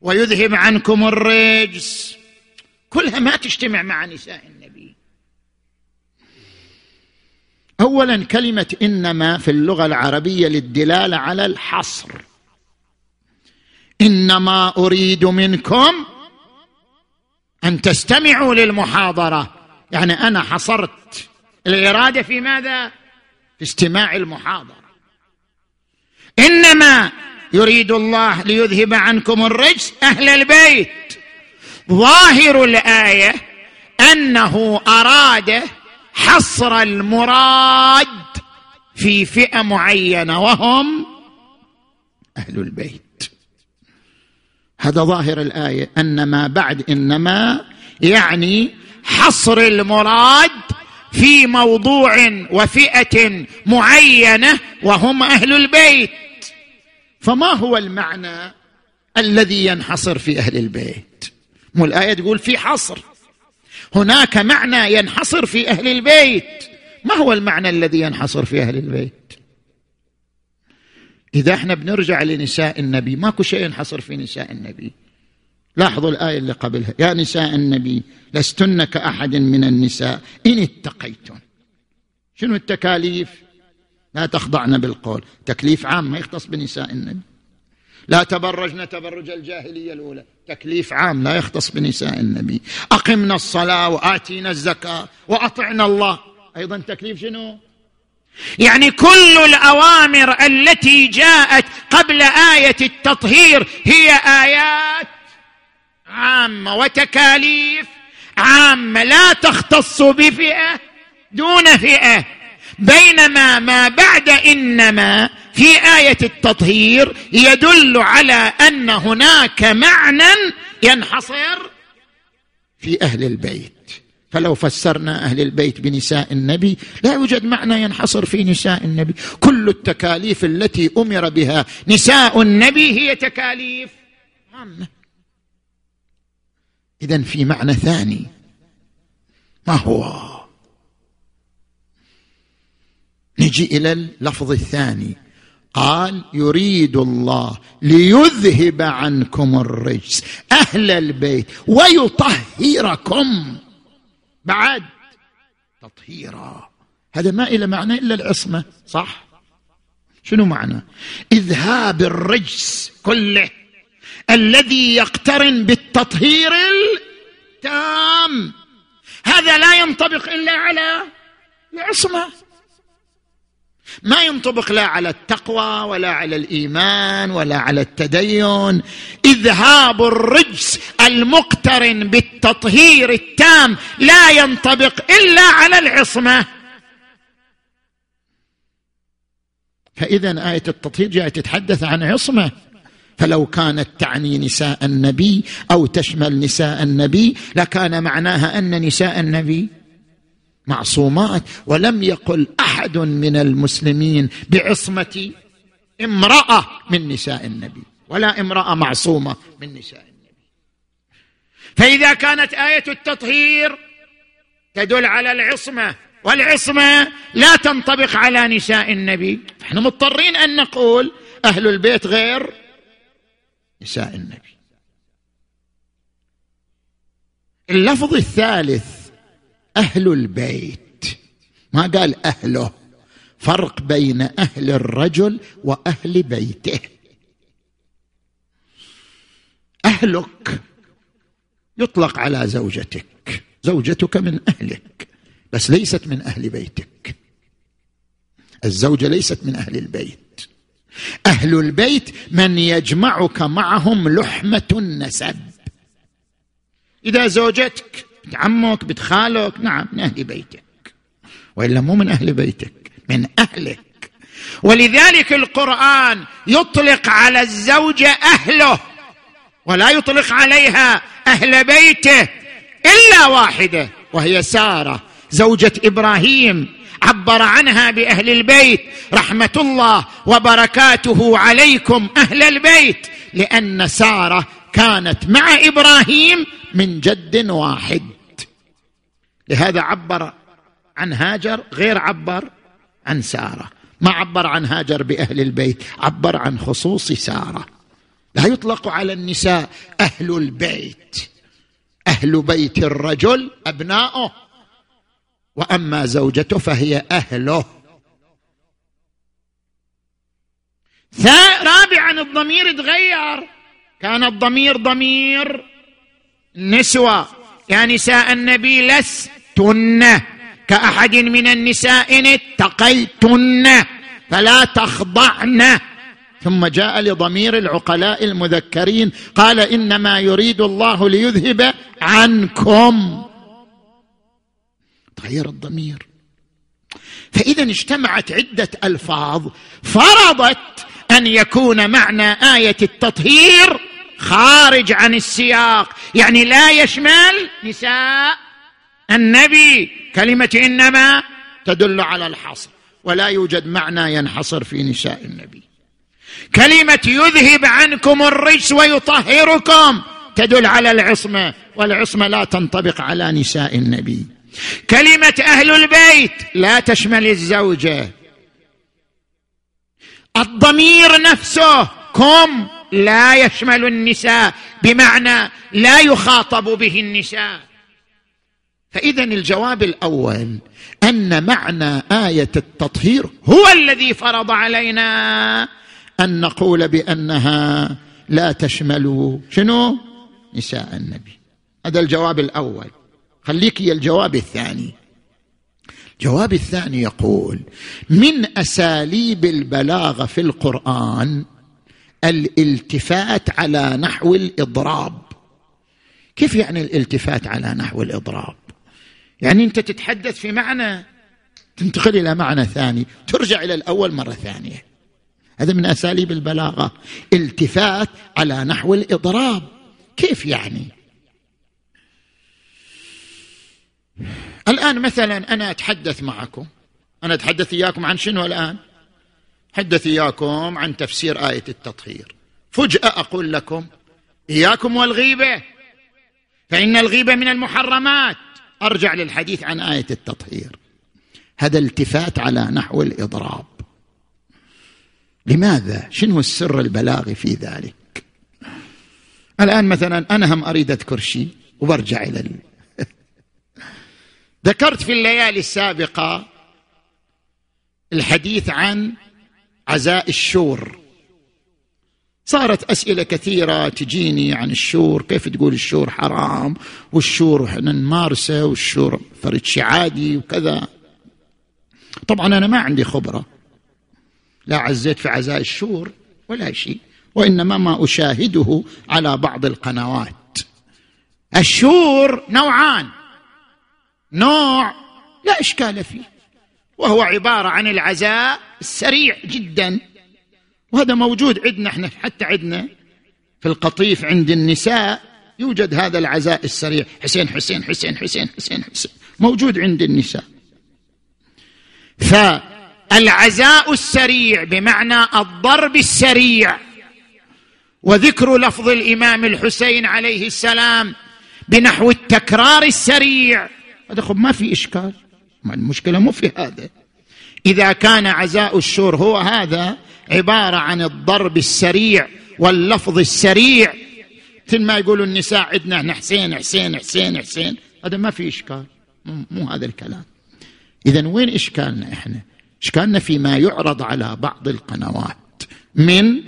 ويذهب عنكم الرجس كلها ما تجتمع مع نساء النبي اولا كلمة إنما في اللغة العربية للدلالة على الحصر. إنما أريد منكم أن تستمعوا للمحاضرة. يعني أنا حصرت الإرادة في ماذا؟ في استماع المحاضرة. إنما يريد الله ليذهب عنكم الرجس أهل البيت. ظاهر الآية أنه أراد حصر المراد في فئة معينة وهم أهل البيت. هذا ظاهر الآية ان ما بعد إنما يعني حصر المراد في موضوع وفئة معينة وهم أهل البيت. فما هو المعنى الذي ينحصر في أهل البيت؟ مو الآية تقول في حصر. هناك معنى ينحصر في أهل البيت. ما هو المعنى الذي ينحصر في أهل البيت؟ إذا إحنا بنرجع لنساء النبي ماكو شيء ينحصر في نساء النبي. لاحظوا الآية اللي قبلها. يا نساء النبي لستن كأحد من النساء. إن اتقيتن. شنو التكاليف؟ لا تخضعن بالقول. تكليف عام ما يختص بنساء النبي. لا تبرجن تبرج الجاهلية الأولى. تكليف عام لا يختص بنساء النبي. أقمنا الصلاة وآتينا الزكاة وأطعنا الله. أيضا تكليف شنو؟ يعني كل الأوامر التي جاءت قبل آية التطهير هي آيات عامة وتكاليف عامة. لا تختص بفئة دون فئة. بينما ما بعد إنما في آية التطهير يدل على أن هناك معنى ينحصر في أهل البيت. فلو فسرنا أهل البيت بنساء النبي لا يوجد معنى ينحصر في نساء النبي. كل التكاليف التي أمر بها نساء النبي هي تكاليف عامه اذا في معنى ثاني. ما هو؟ نجي إلى اللفظ الثاني. قال يريد الله ليذهب عنكم الرجس أهل البيت ويطهركم. بعد تطهيرا. هذا ما إلى معنى إلا العصمة صح؟ شنو معنى؟ إذهاب الرجس كله الذي يقترن بالتطهير التام. هذا لا ينطبق إلا على العصمة. ما ينطبق لا على التقوى ولا على الإيمان ولا على التدين. إذهاب الرجس المقترن بالتطهير التام لا ينطبق إلا على العصمة. فإذا آية التطهير جاءت تتحدث عن عصمة. فلو كانت تعني نساء النبي أو تشمل نساء النبي لكان معناها أن نساء النبي معصومات ولم يقل أحد من المسلمين بعصمة امرأة من نساء النبي ولا امرأة معصومة من نساء النبي. فإذا كانت آية التطهير تدل على العصمة والعصمة لا تنطبق على نساء النبي. إحنا مضطرين أن نقول أهل البيت غير نساء النبي. اللفظ الثالث أهل البيت. ما قال أهله. فرق بين أهل الرجل وأهل بيته. أهلك يطلق على زوجتك. زوجتك من أهلك بس ليست من أهل بيتك. الزوجة ليست من أهل البيت. أهل البيت من يجمعك معهم لحمة النسب. إذا زوجتك بنت عمك بنت خالك نعم من أهل بيتك. وإلا مو من أهل بيتك من أهلك. ولذلك القرآن يطلق على الزوجة أهله ولا يطلق عليها أهل بيته إلا واحدة وهي سارة. زوجة إبراهيم عبر عنها بأهل البيت رحمة الله وبركاته عليكم أهل البيت لأن سارة كانت مع إبراهيم من جد واحد. لهذا عبر عن هاجر غير عبر عن سارة. ما عبر عن هاجر بأهل البيت عبر عن خصوص سارة. لا يطلق على النساء أهل البيت. أهل بيت الرجل أبناؤه. وأما زوجته فهي أهله. رابعا الضمير تغير. كان الضمير ضمير نسوة. يا نساء النبي لستن. كأحد من النساء إن اتقيتن. فلا تخضعن. ثم جاء لضمير العقلاء المذكرين. قال إنما يريد الله ليذهب عنكم. تغير الضمير. فإذا اجتمعت عدة ألفاظ فرضت أن يكون معنى آية التطهير خارج عن السياق. يعني لا يشمل نساء النبي. كلمة إنما تدل على الحصر ولا يوجد معنى ينحصر في نساء النبي. كلمة يذهب عنكم الرجس ويطهركم تدل على العصمة والعصمة لا تنطبق على نساء النبي. كلمة أهل البيت لا تشمل الزوجة. الضمير نفسه كم؟ لا يشمل النساء بمعنى لا يخاطب به النساء. فاذا الجواب الأول أن معنى آية التطهير هو الذي فرض علينا أن نقول بأنها لا تشمل شنو؟ نساء النبي. هذا الجواب الأول. خليك الجواب الثاني. الجواب الثاني يقول من أساليب البلاغة في القرآن الالتفات على نحو الإضراب. كيف يعني الالتفات على نحو الإضراب؟ يعني أنت تتحدث في معنى تنتقل إلى معنى ثاني ترجع إلى الأول مرة ثانية. هذا من أساليب البلاغة. التفات على نحو الإضراب. كيف يعني؟ الآن مثلا أنا أتحدث معكم. أنا أتحدث إياكم عن شنو الآن؟ حدث إياكم عن تفسير آية التطهير. فجأة أقول لكم إياكم والغيبة. فإن الغيبة من المحرمات. أرجع للحديث عن آية التطهير. هذا التفات على نحو الإضراب. لماذا؟ شنو السر البلاغي في ذلك؟ الآن مثلا أنا هم أريد أذكر شيء وبرجع إلى ال... ذكرت في الليالي السابقة الحديث عن عزاء الشور. صارت أسئلة كثيرة تجيني عن الشور كيف تقول الشور حرام والشور إحنا نمارسه والشور فرد عادي وكذا. طبعا أنا ما عندي خبرة. لا عزيت في عزاء الشور ولا شيء وإنما ما أشاهده على بعض القنوات. الشور نوعان. نوع لا إشكال فيه. وهو عبارة عن العزاء السريع جدا. وهذا موجود عندنا إحنا حتى عندنا في القطيف عند النساء يوجد هذا العزاء السريع. حسين حسين حسين حسين حسين حسين. موجود عند النساء. فالعزاء السريع بمعنى الضرب السريع. وذكر لفظ الإمام الحسين عليه السلام بنحو التكرار السريع. هذا ما في إشكال. المشكلة مو في هذا. إذا كان عزاء الشور هو هذا عبارة عن الضرب السريع واللفظ السريع. مثل ما يقولوا النساء عندنا إحنا حسين حسين حسين حسين. هذا ما في إشكال. مو هذا الكلام. اذا وين إشكالنا إحنا؟ إشكالنا فيما يعرض على بعض القنوات. من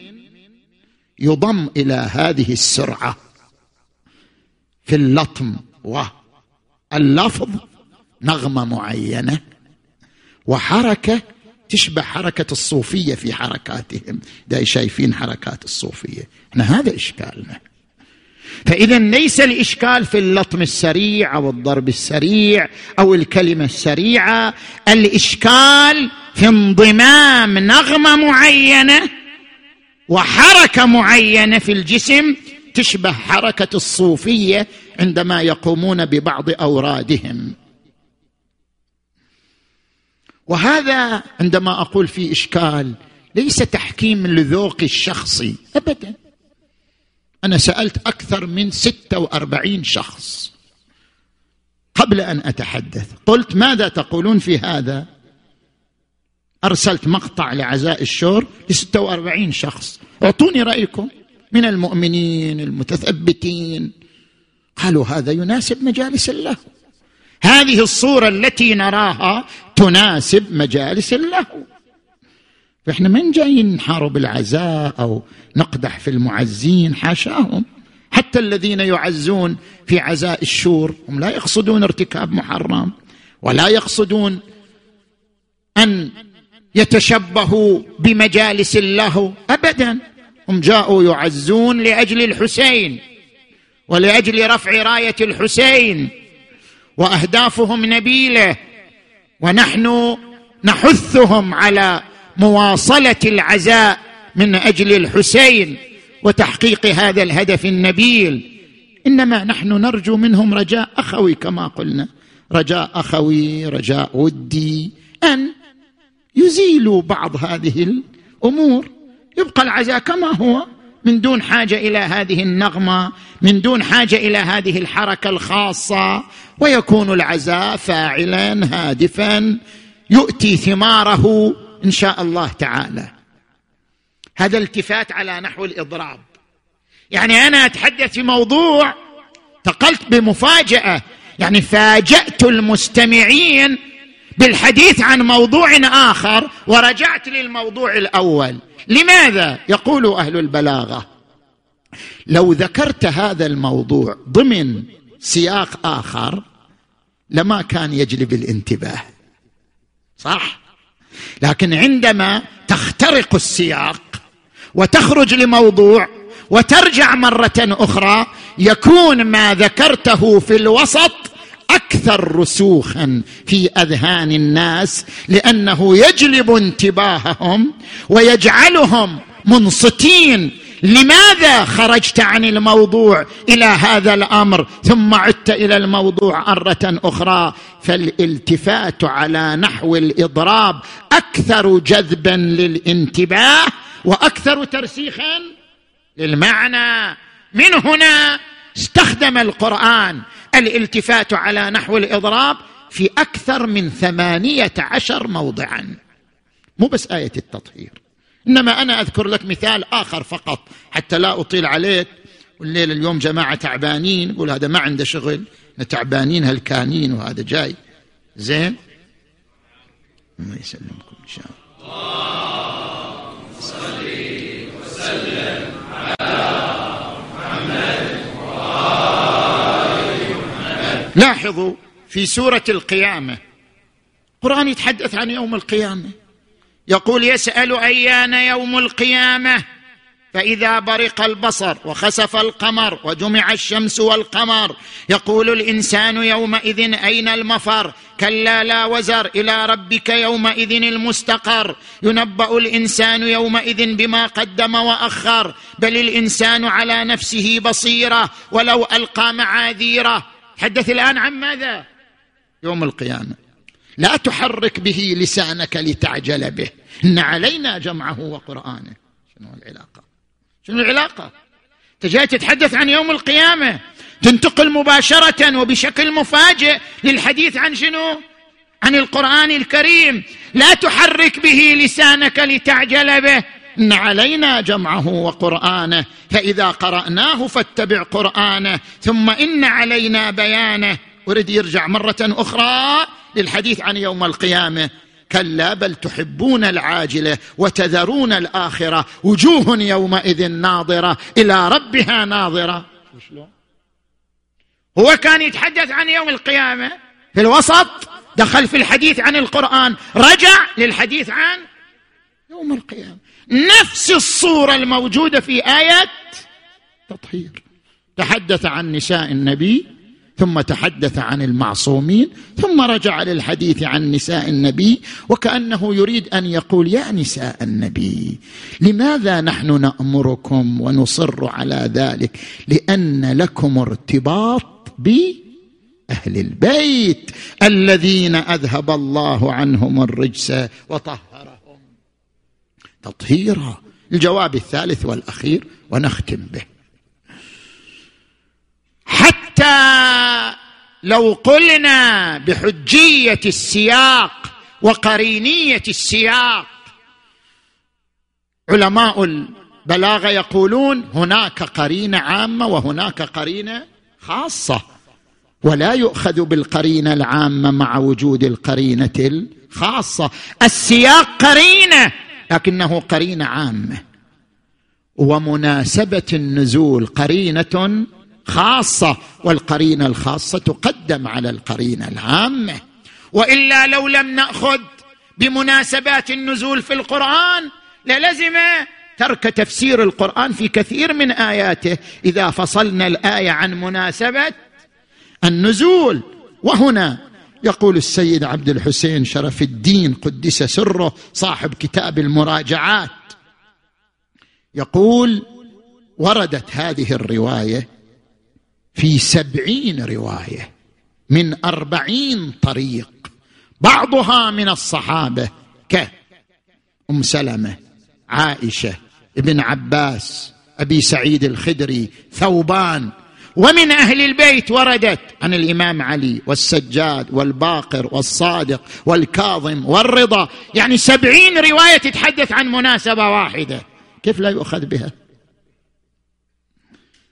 يضم إلى هذه السرعة في اللطم. واللفظ نغمة معينة. وحركة تشبه حركة الصوفية في حركاتهم. دا شايفين حركات الصوفية. إحنا هذا إشكالنا. فإذا ليس الإشكال في اللطم السريع أو الضرب السريع أو الكلمة السريعة. الإشكال في انضمام نغمة معينة وحركة معينة في الجسم تشبه حركة الصوفية عندما يقومون ببعض أورادهم. وهذا عندما أقول في إشكال ليس تحكيم لذوقي الشخصي ابدا. أنا سألت أكثر من 46 شخص قبل أن أتحدث. قلت ماذا تقولون في هذا؟ أرسلت مقطع لعزاء الشور ل 46 شخص. أعطوني رأيكم من المؤمنين المتثبتين. قالوا هذا يناسب مجالس الله. هذه الصورة التي نراها تناسب مجالس اللهو فإحنا من جايين نحارب العزاء أو نقدح في المعزين حاشاهم. حتى الذين يعزون في عزاء الشور هم لا يقصدون ارتكاب محرم ولا يقصدون أن يتشبهوا بمجالس اللهو ابدا. هم جاءوا يعزون لأجل الحسين ولأجل رفع راية الحسين وأهدافهم نبيلة ونحن نحثهم على مواصلة العزاء من أجل الحسين وتحقيق هذا الهدف النبيل. إنما نحن نرجو منهم رجاء أخوي كما قلنا. رجاء أخوي رجاء ودي أن يزيلوا بعض هذه الأمور. يبقى العزاء كما هو. من دون حاجة إلى هذه النغمة من دون حاجة إلى هذه الحركة الخاصة ويكون العزاء فاعلا هادفا يؤتي ثماره إن شاء الله تعالى. هذا التفات على نحو الإضراب. يعني أنا أتحدث في موضوع تقلت بمفاجأة. يعني فاجأت المستمعين بالحديث عن موضوع آخر ورجعت للموضوع الأول. لماذا يقول أهل البلاغة؟ لو ذكرت هذا الموضوع ضمن سياق آخر لما كان يجلب الانتباه. صح؟ لكن عندما تخترق السياق وتخرج لموضوع وترجع مرة أخرى يكون ما ذكرته في الوسط أكثر رسوخا في أذهان الناس لأنه يجلب انتباههم ويجعلهم منصتين. لماذا خرجت عن الموضوع إلى هذا الأمر ثم عدت إلى الموضوع مرة أخرى؟ فالالتفات على نحو الإضراب أكثر جذبا للانتباه وأكثر ترسيخا للمعنى. من هنا استخدم القرآن الالتفات على نحو الإضراب في أكثر من ثمانية عشر موضعا. مو بس آية التطهير. إنما أنا أذكر لك مثال آخر فقط حتى لا أطيل عليك. والليل اليوم جماعة تعبانين يقول هذا ما عنده شغل تعبانين هلكانين وهذا جاي. زين؟ الله يسلمكم إن شاء الله. صل وسلم على محمد لاحظوا في سورة القيامة. القرآن يتحدث عن يوم القيامة. يقول يسأل أيان يوم القيامة؟ فإذا برق البصر وخسف القمر وجمع الشمس والقمر يقول الإنسان يومئذ أين المفر؟ كلا لا وزر إلى ربك يومئذ المستقر. ينبأ الإنسان يومئذ بما قدم وأخر. بل الإنسان على نفسه بصيرة ولو ألقى معاذيره. تحدث الآن عن ماذا؟ يوم القيامة. لا تحرك به لسانك لتعجل به. إن علينا جمعه وقرآنه. شنو العلاقة؟ شنو العلاقة؟ انت جاي تتحدث عن يوم القيامة. تنتقل مباشرة وبشكل مفاجئ للحديث عن شنو؟ عن القرآن الكريم. لا تحرك به لسانك لتعجل به. إن علينا جمعه وقرآنه فإذا قرأناه فاتبع قرآنه ثم إن علينا بيانه. أريد يرجع مرة أخرى للحديث عن يوم القيامة. كلا بل تحبون العاجلة وتذرون الآخرة. وجوه يومئذ ناظرة إلى ربها ناظرة. هو كان يتحدث عن يوم القيامة؟ في الوسط؟ دخل في الحديث عن القرآن. رجع للحديث عن يوم القيامة. نفس الصورة الموجودة في إيه تطهير. تحدث عن نساء النبي ثم تحدث عن المعصومين ثم رجع للحديث عن نساء النبي وكأنه يريد أن يقول يا نساء النبي لماذا نحن نأمركم ونصر على ذلك؟ لأن لكم ارتباط بأهل البيت الذين أذهب الله عنهم الرجس وطهرهم تطهيرا الجواب الثالث والأخير ونختم به. حتى لو قلنا بحجية السياق وقرينية السياق علماء البلاغة يقولون هناك قرينة عامة وهناك قرينة خاصة ولا يؤخذ بالقرينة العامة مع وجود القرينة الخاصة. السياق قرينة لكنه قرينه عامه ومناسبة النزول قرينة خاصة والقرينة الخاصة تقدم على القرينه العامه وإلا لو لم نأخذ بمناسبات النزول في القرآن للزم ترك تفسير القرآن في كثير من آياته. إذا فصلنا الآية عن مناسبة النزول وهنا يقول السيد عبد الحسين شرف الدين قدس سره صاحب كتاب المراجعات. يقول وردت هذه الرواية في سبعين رواية من أربعين طريق. بعضها من الصحابة كأم سلمة عائشة ابن عباس أبي سعيد الخدري ثوبان ومن أهل البيت وردت. عن الإمام علي والسجاد والباقر والصادق والكاظم والرضا. يعني سبعين رواية تتحدث عن مناسبة واحدة. كيف لا يؤخذ بها؟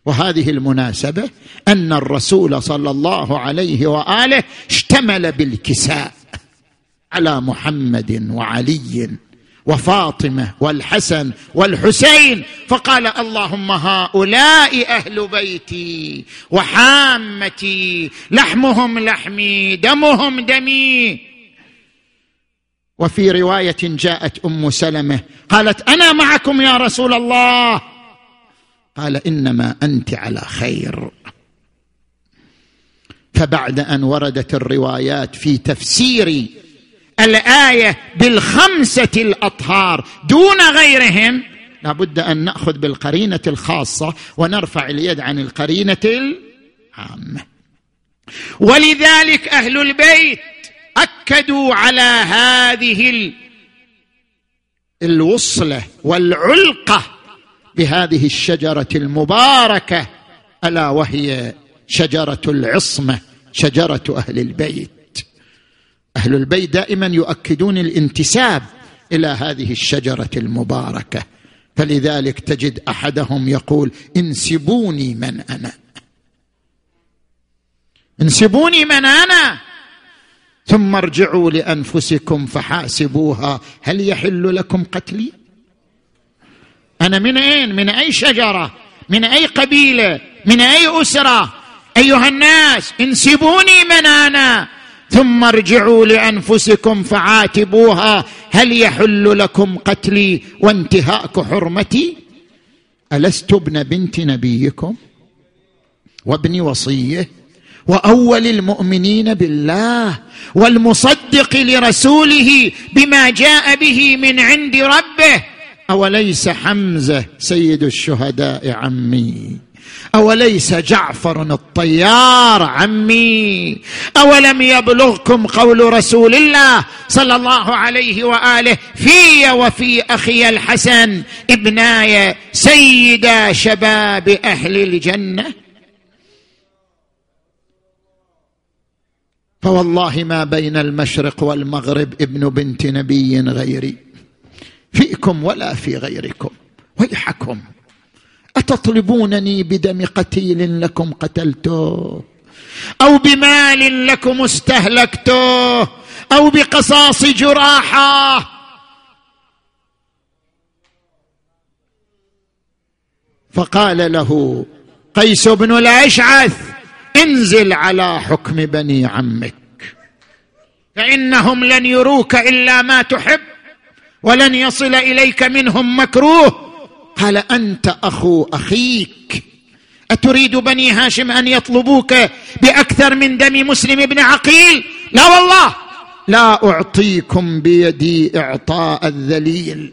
وهذه المناسبة أن الرسول صلى الله عليه وآله اشتمل بالكساء على محمد وعلي. وفاطمة والحسن والحسين فقال اللهم هؤلاء أهل بيتي وحامتي لحمهم لحمي دمهم دمي. وفي رواية جاءت أم سلمة قالت أنا معكم يا رسول الله. قال إنما أنت على خير. فبعد أن وردت الروايات في تفسير الآية بالخمسة الأطهار دون غيرهم لابد أن نأخذ بالقرينة الخاصة ونرفع اليد عن القرينة العامة. ولذلك أهل البيت أكدوا على هذه الوصلة والعلقة بهذه الشجرة المباركة ألا وهي شجرة العصمة شجرة أهل البيت. أهل البيت دائما يؤكدون الانتساب إلى هذه الشجرة المباركة. فلذلك تجد أحدهم يقول انسبوني من أنا. انسبوني من أنا. ثم ارجعوا لأنفسكم فحاسبوها هل يحل لكم قتلي؟ أنا من أين؟ من أي شجرة؟ من أي قبيلة؟ من أي أسرة؟ أيها الناس انسبوني من أنا. ثم ارجعوا لأنفسكم فعاتبوها هل يحل لكم قتلي وانتهاك حرمتي؟ ألست ابن بنت نبيكم وابن وصيه وأول المؤمنين بالله والمصدق لرسوله بما جاء به من عند ربه؟ أوليس حمزة سيد الشهداء عمي؟ أوليس جعفر الطيار عمي؟ أولم يبلغكم قول رسول الله صلى الله عليه وآله في وفي أخي الحسن ابناي سيدا شباب أهل الجنة؟ فوالله ما بين المشرق والمغرب ابن بنت نبي غيري فيكم ولا في غيركم ويحكم. اتطلبونني بدم قتيل لكم قتلته أو بمال لكم استهلكته أو بقصاص جراحة. فقال له قيس بن الأشعث انزل على حكم بني عمك فإنهم لن يروك إلا ما تحب ولن يصل إليك منهم مكروه. قال أنت أخو أخيك؟ أتريد بني هاشم أن يطلبوك بأكثر من دم مسلم بن عقيل؟ لا والله! لا أعطيكم بيدي إعطاء الذليل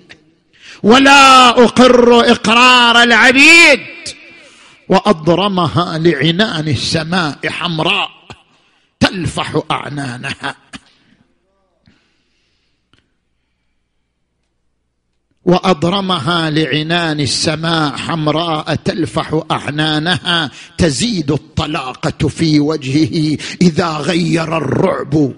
ولا أقر إقرار العبيد وأضرمها لعنان السماء حمراء تلفح أعنانها. وأضرمها لعنان السماء حمراء تلفح أعنانها تزيد الطلاقة في وجهه إذا غير الرعب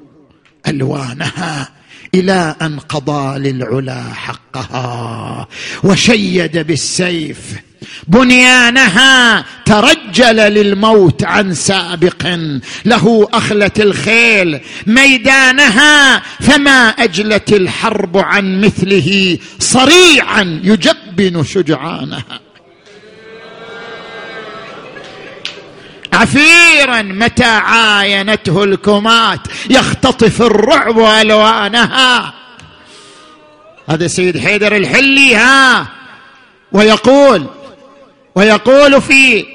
ألوانها إلى أن قضى للعلا حقها وشيد بالسيف بنيانها ترجل للموت عن سابق. له اخلت الخيل ميدانها فما أجلت الحرب عن مثله صريعا يجب يلبن شجعانها. عفيرا متى عاينته الكمات يختطف الرعب ألوانها. هذا سيد حيدر الحلي ها ويقول ويقول في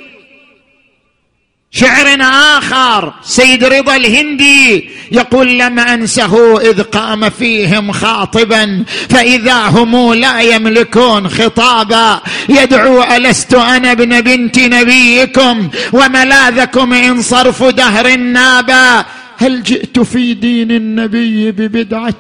شعر آخر سيد رضا الهندي يقول لم أنسه إذ قام فيهم خاطبا فإذا هم لا يملكون خطابا. يدعو ألست أنا ابن بنت نبيكم وملاذكم إن صرف دهر نابا. هل جئت في دين النبي ببدعة؟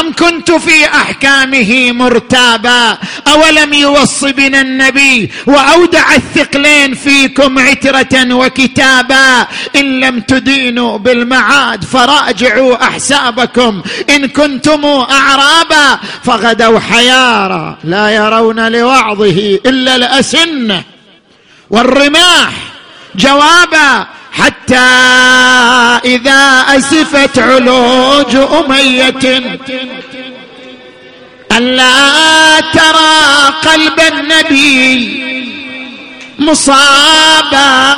أم كنت في أحكامه مرتابا؟ أولم يوص بنا النبي وأودع الثقلين فيكم عترة وكتابا؟ إن لم تدينوا بالمعاد فراجعوا أحسابكم. إن كنتم أعرابا فغدوا حيارى لا يرون لوعظه إلا الأسنة والرماح. جوابا حتى إذا أسفت علوج أمية ألا ترى قلب النبي مصابا.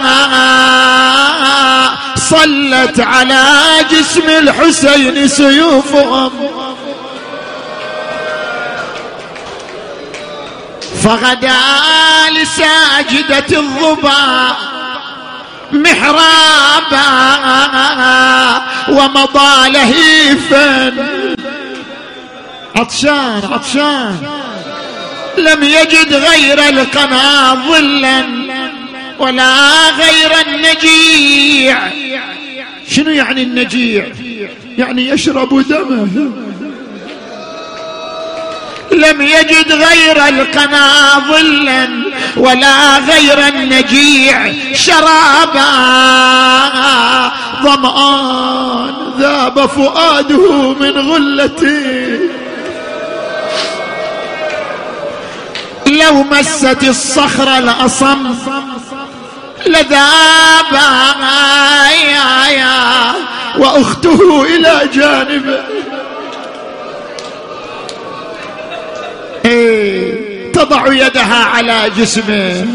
صلت على جسم الحسين سيوفهم. فغدا لساجدة الظباء محرابا ومضى لهيفا. عطشان عطشان. لم يجد غير القنا ظلا ولا غير النجيع. شنو يعني النجيع؟ يعني يشرب دمه. لم يجد غير القنا ظلا ولا غير النجيع شرابا. ظمآن ذاب فؤاده من غلته لو مست الصخر الأصم لذاب وأخته إلى جانبه تضع يدها على جسمه.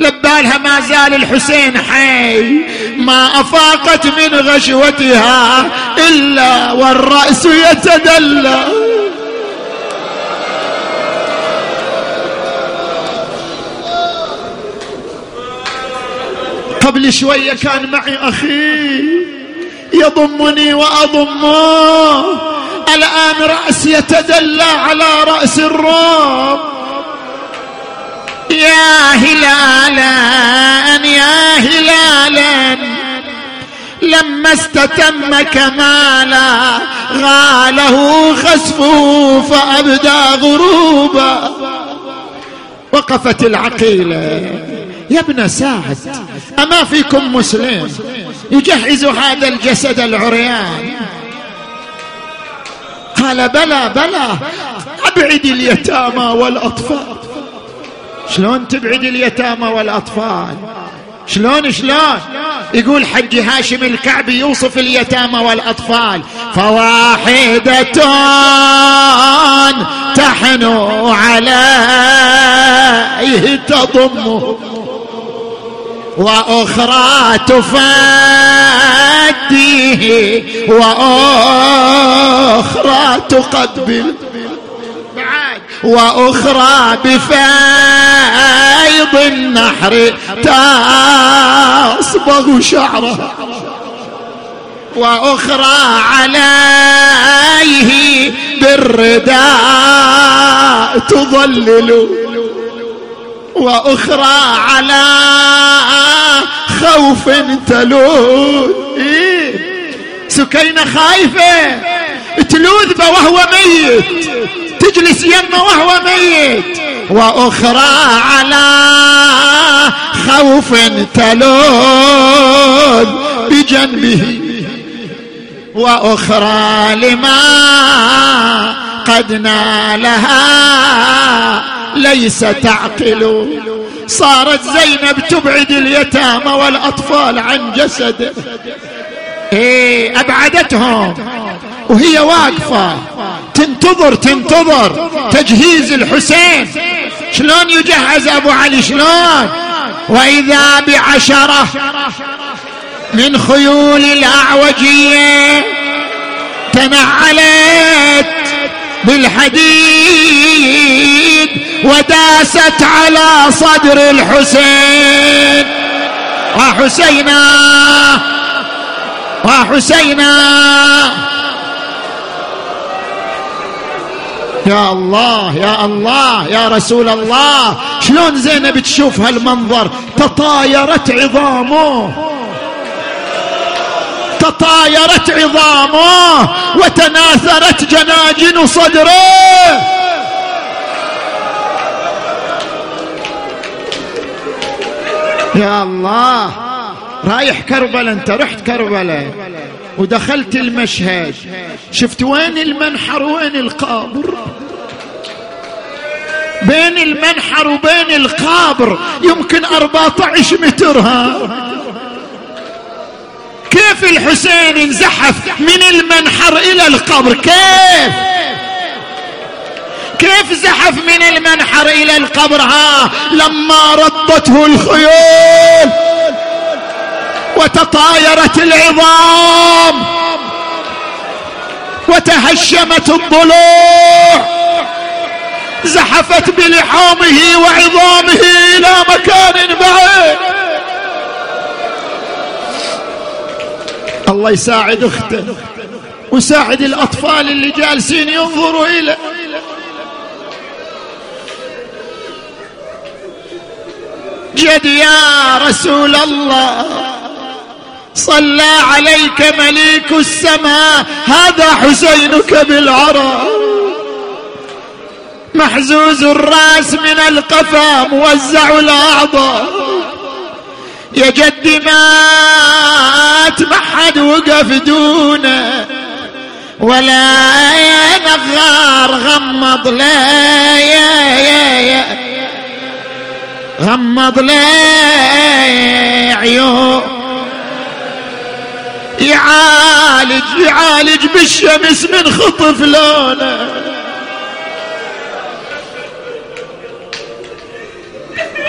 لبالها ما زال الحسين حي. ما أفاقت من غشوتها إلا والرأس يتدلى. قبل شوية كان معي أخي يضمني وأضمه. الآن رأس يتدلى على رأس الروم يا هلالا يا هلالا. لما استتم كمالا غاله خسفه فأبدى غروبا. وقفت العقيلة. يا ابن سعد أما فيكم مسلم؟ يجهز هذا الجسد العريان. قال بلى بلى. أبعد اليتامى والأطفال. شلون تبعد اليتامى والأطفال؟ شلون شلون؟ يقول حج هاشم الكعبي يوصف اليتامى والأطفال. فواحده تحنو عليه تضمه وأخرى تفاديه وأخرى تقبل وأخرى بفيض النحر تصبغ شعره وأخرى عليه بالرداء تظلل وأخرى على خوف تلوذ إيه؟ سكينة خايفة. تلوذ به وهو ميت. تجلس يمه وهو ميت. وأخرى على خوف تلوذ بجنبه. وأخرى لما قد نالها ليس تعقل. صارت زينب تبعد اليتامى والأطفال عن جسده. إيه أبعدتهم. وهي واقفة. تنتظر تنتظر. تجهيز الحسين. شلون يجهز أبو علي؟ شلون؟ وإذا بعشرة من خيول الأعوجية تنعلت بالحديد وداست على صدر الحسين. وحسينا وحسينا. يا الله يا الله يا رسول الله شلون زينب تشوف هالمنظر؟ تطايرت عظامه. تطايرت عظامه وتناثرت جناجن صدره. يا الله. رايح كربلاء انت رحت كربلاء. ودخلت المشهد. شفت وين المنحر وين القبر بين المنحر وبين القبر يمكن 14 متر ها؟ كيف الحسين انزحف من المنحر إلى القبر كيف؟ كيف زحف من المنحر إلى القبر ها؟ لما ربته الخيول. وتطايرت العظام وتهشمت الضلوع زحفت بلحامه وعظامه إلى مكان بعيد. الله يساعد أخته ويساعد الأطفال اللي جالسين ينظروا اليه جد يا رسول الله. صلى عليك مليك السماء هذا حسينك بالعرى. محزوز الراس من القفا موزع الأعضاء. يا جد مات ما حد وقف دونه. ولا يا نغار غمض لا يا يا يا غمض لا عيون يعالج يعالج بالشمس من خطف لونه.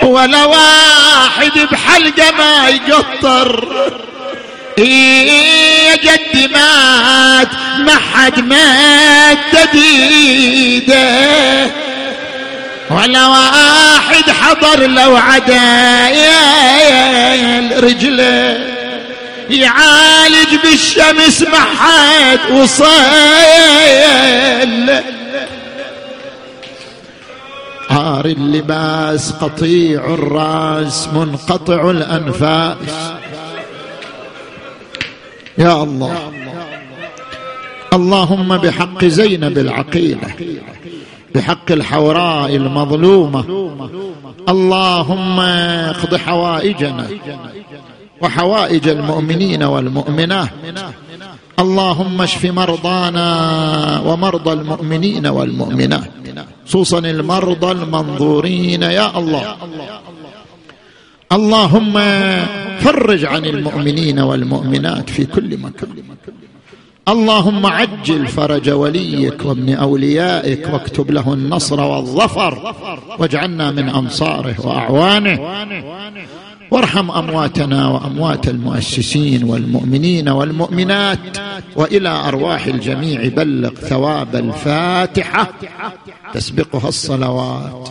ولا واحد بحلقة ما يقطر. يا جدي مات ما حد مات تديده. ولا واحد حضر لو عدا رجله. يعالج بالشمس ما حد وصل عار اللباس قطيع الراس منقطع الأنفاس. يا الله. اللهم بحق زينب العقيله بحق الحوراء المظلومة. اللهم اقض حوائجنا وحوائج المؤمنين والمؤمنات اللهم اشف مرضانا ومرضى المؤمنين والمؤمنات خصوصا المرضى المنظورين يا الله. اللهم فرج عن المؤمنين والمؤمنات في كل مكان. اللهم عجل فرج وليك وابن أوليائك واكتب له النصر والظفر واجعلنا من أنصاره وأعوانه. وارحم أمواتنا وأموات المؤسسين والمؤمنين والمؤمنات وإلى أرواح الجميع بلغ ثواب الفاتحة. تسبقها الصلوات.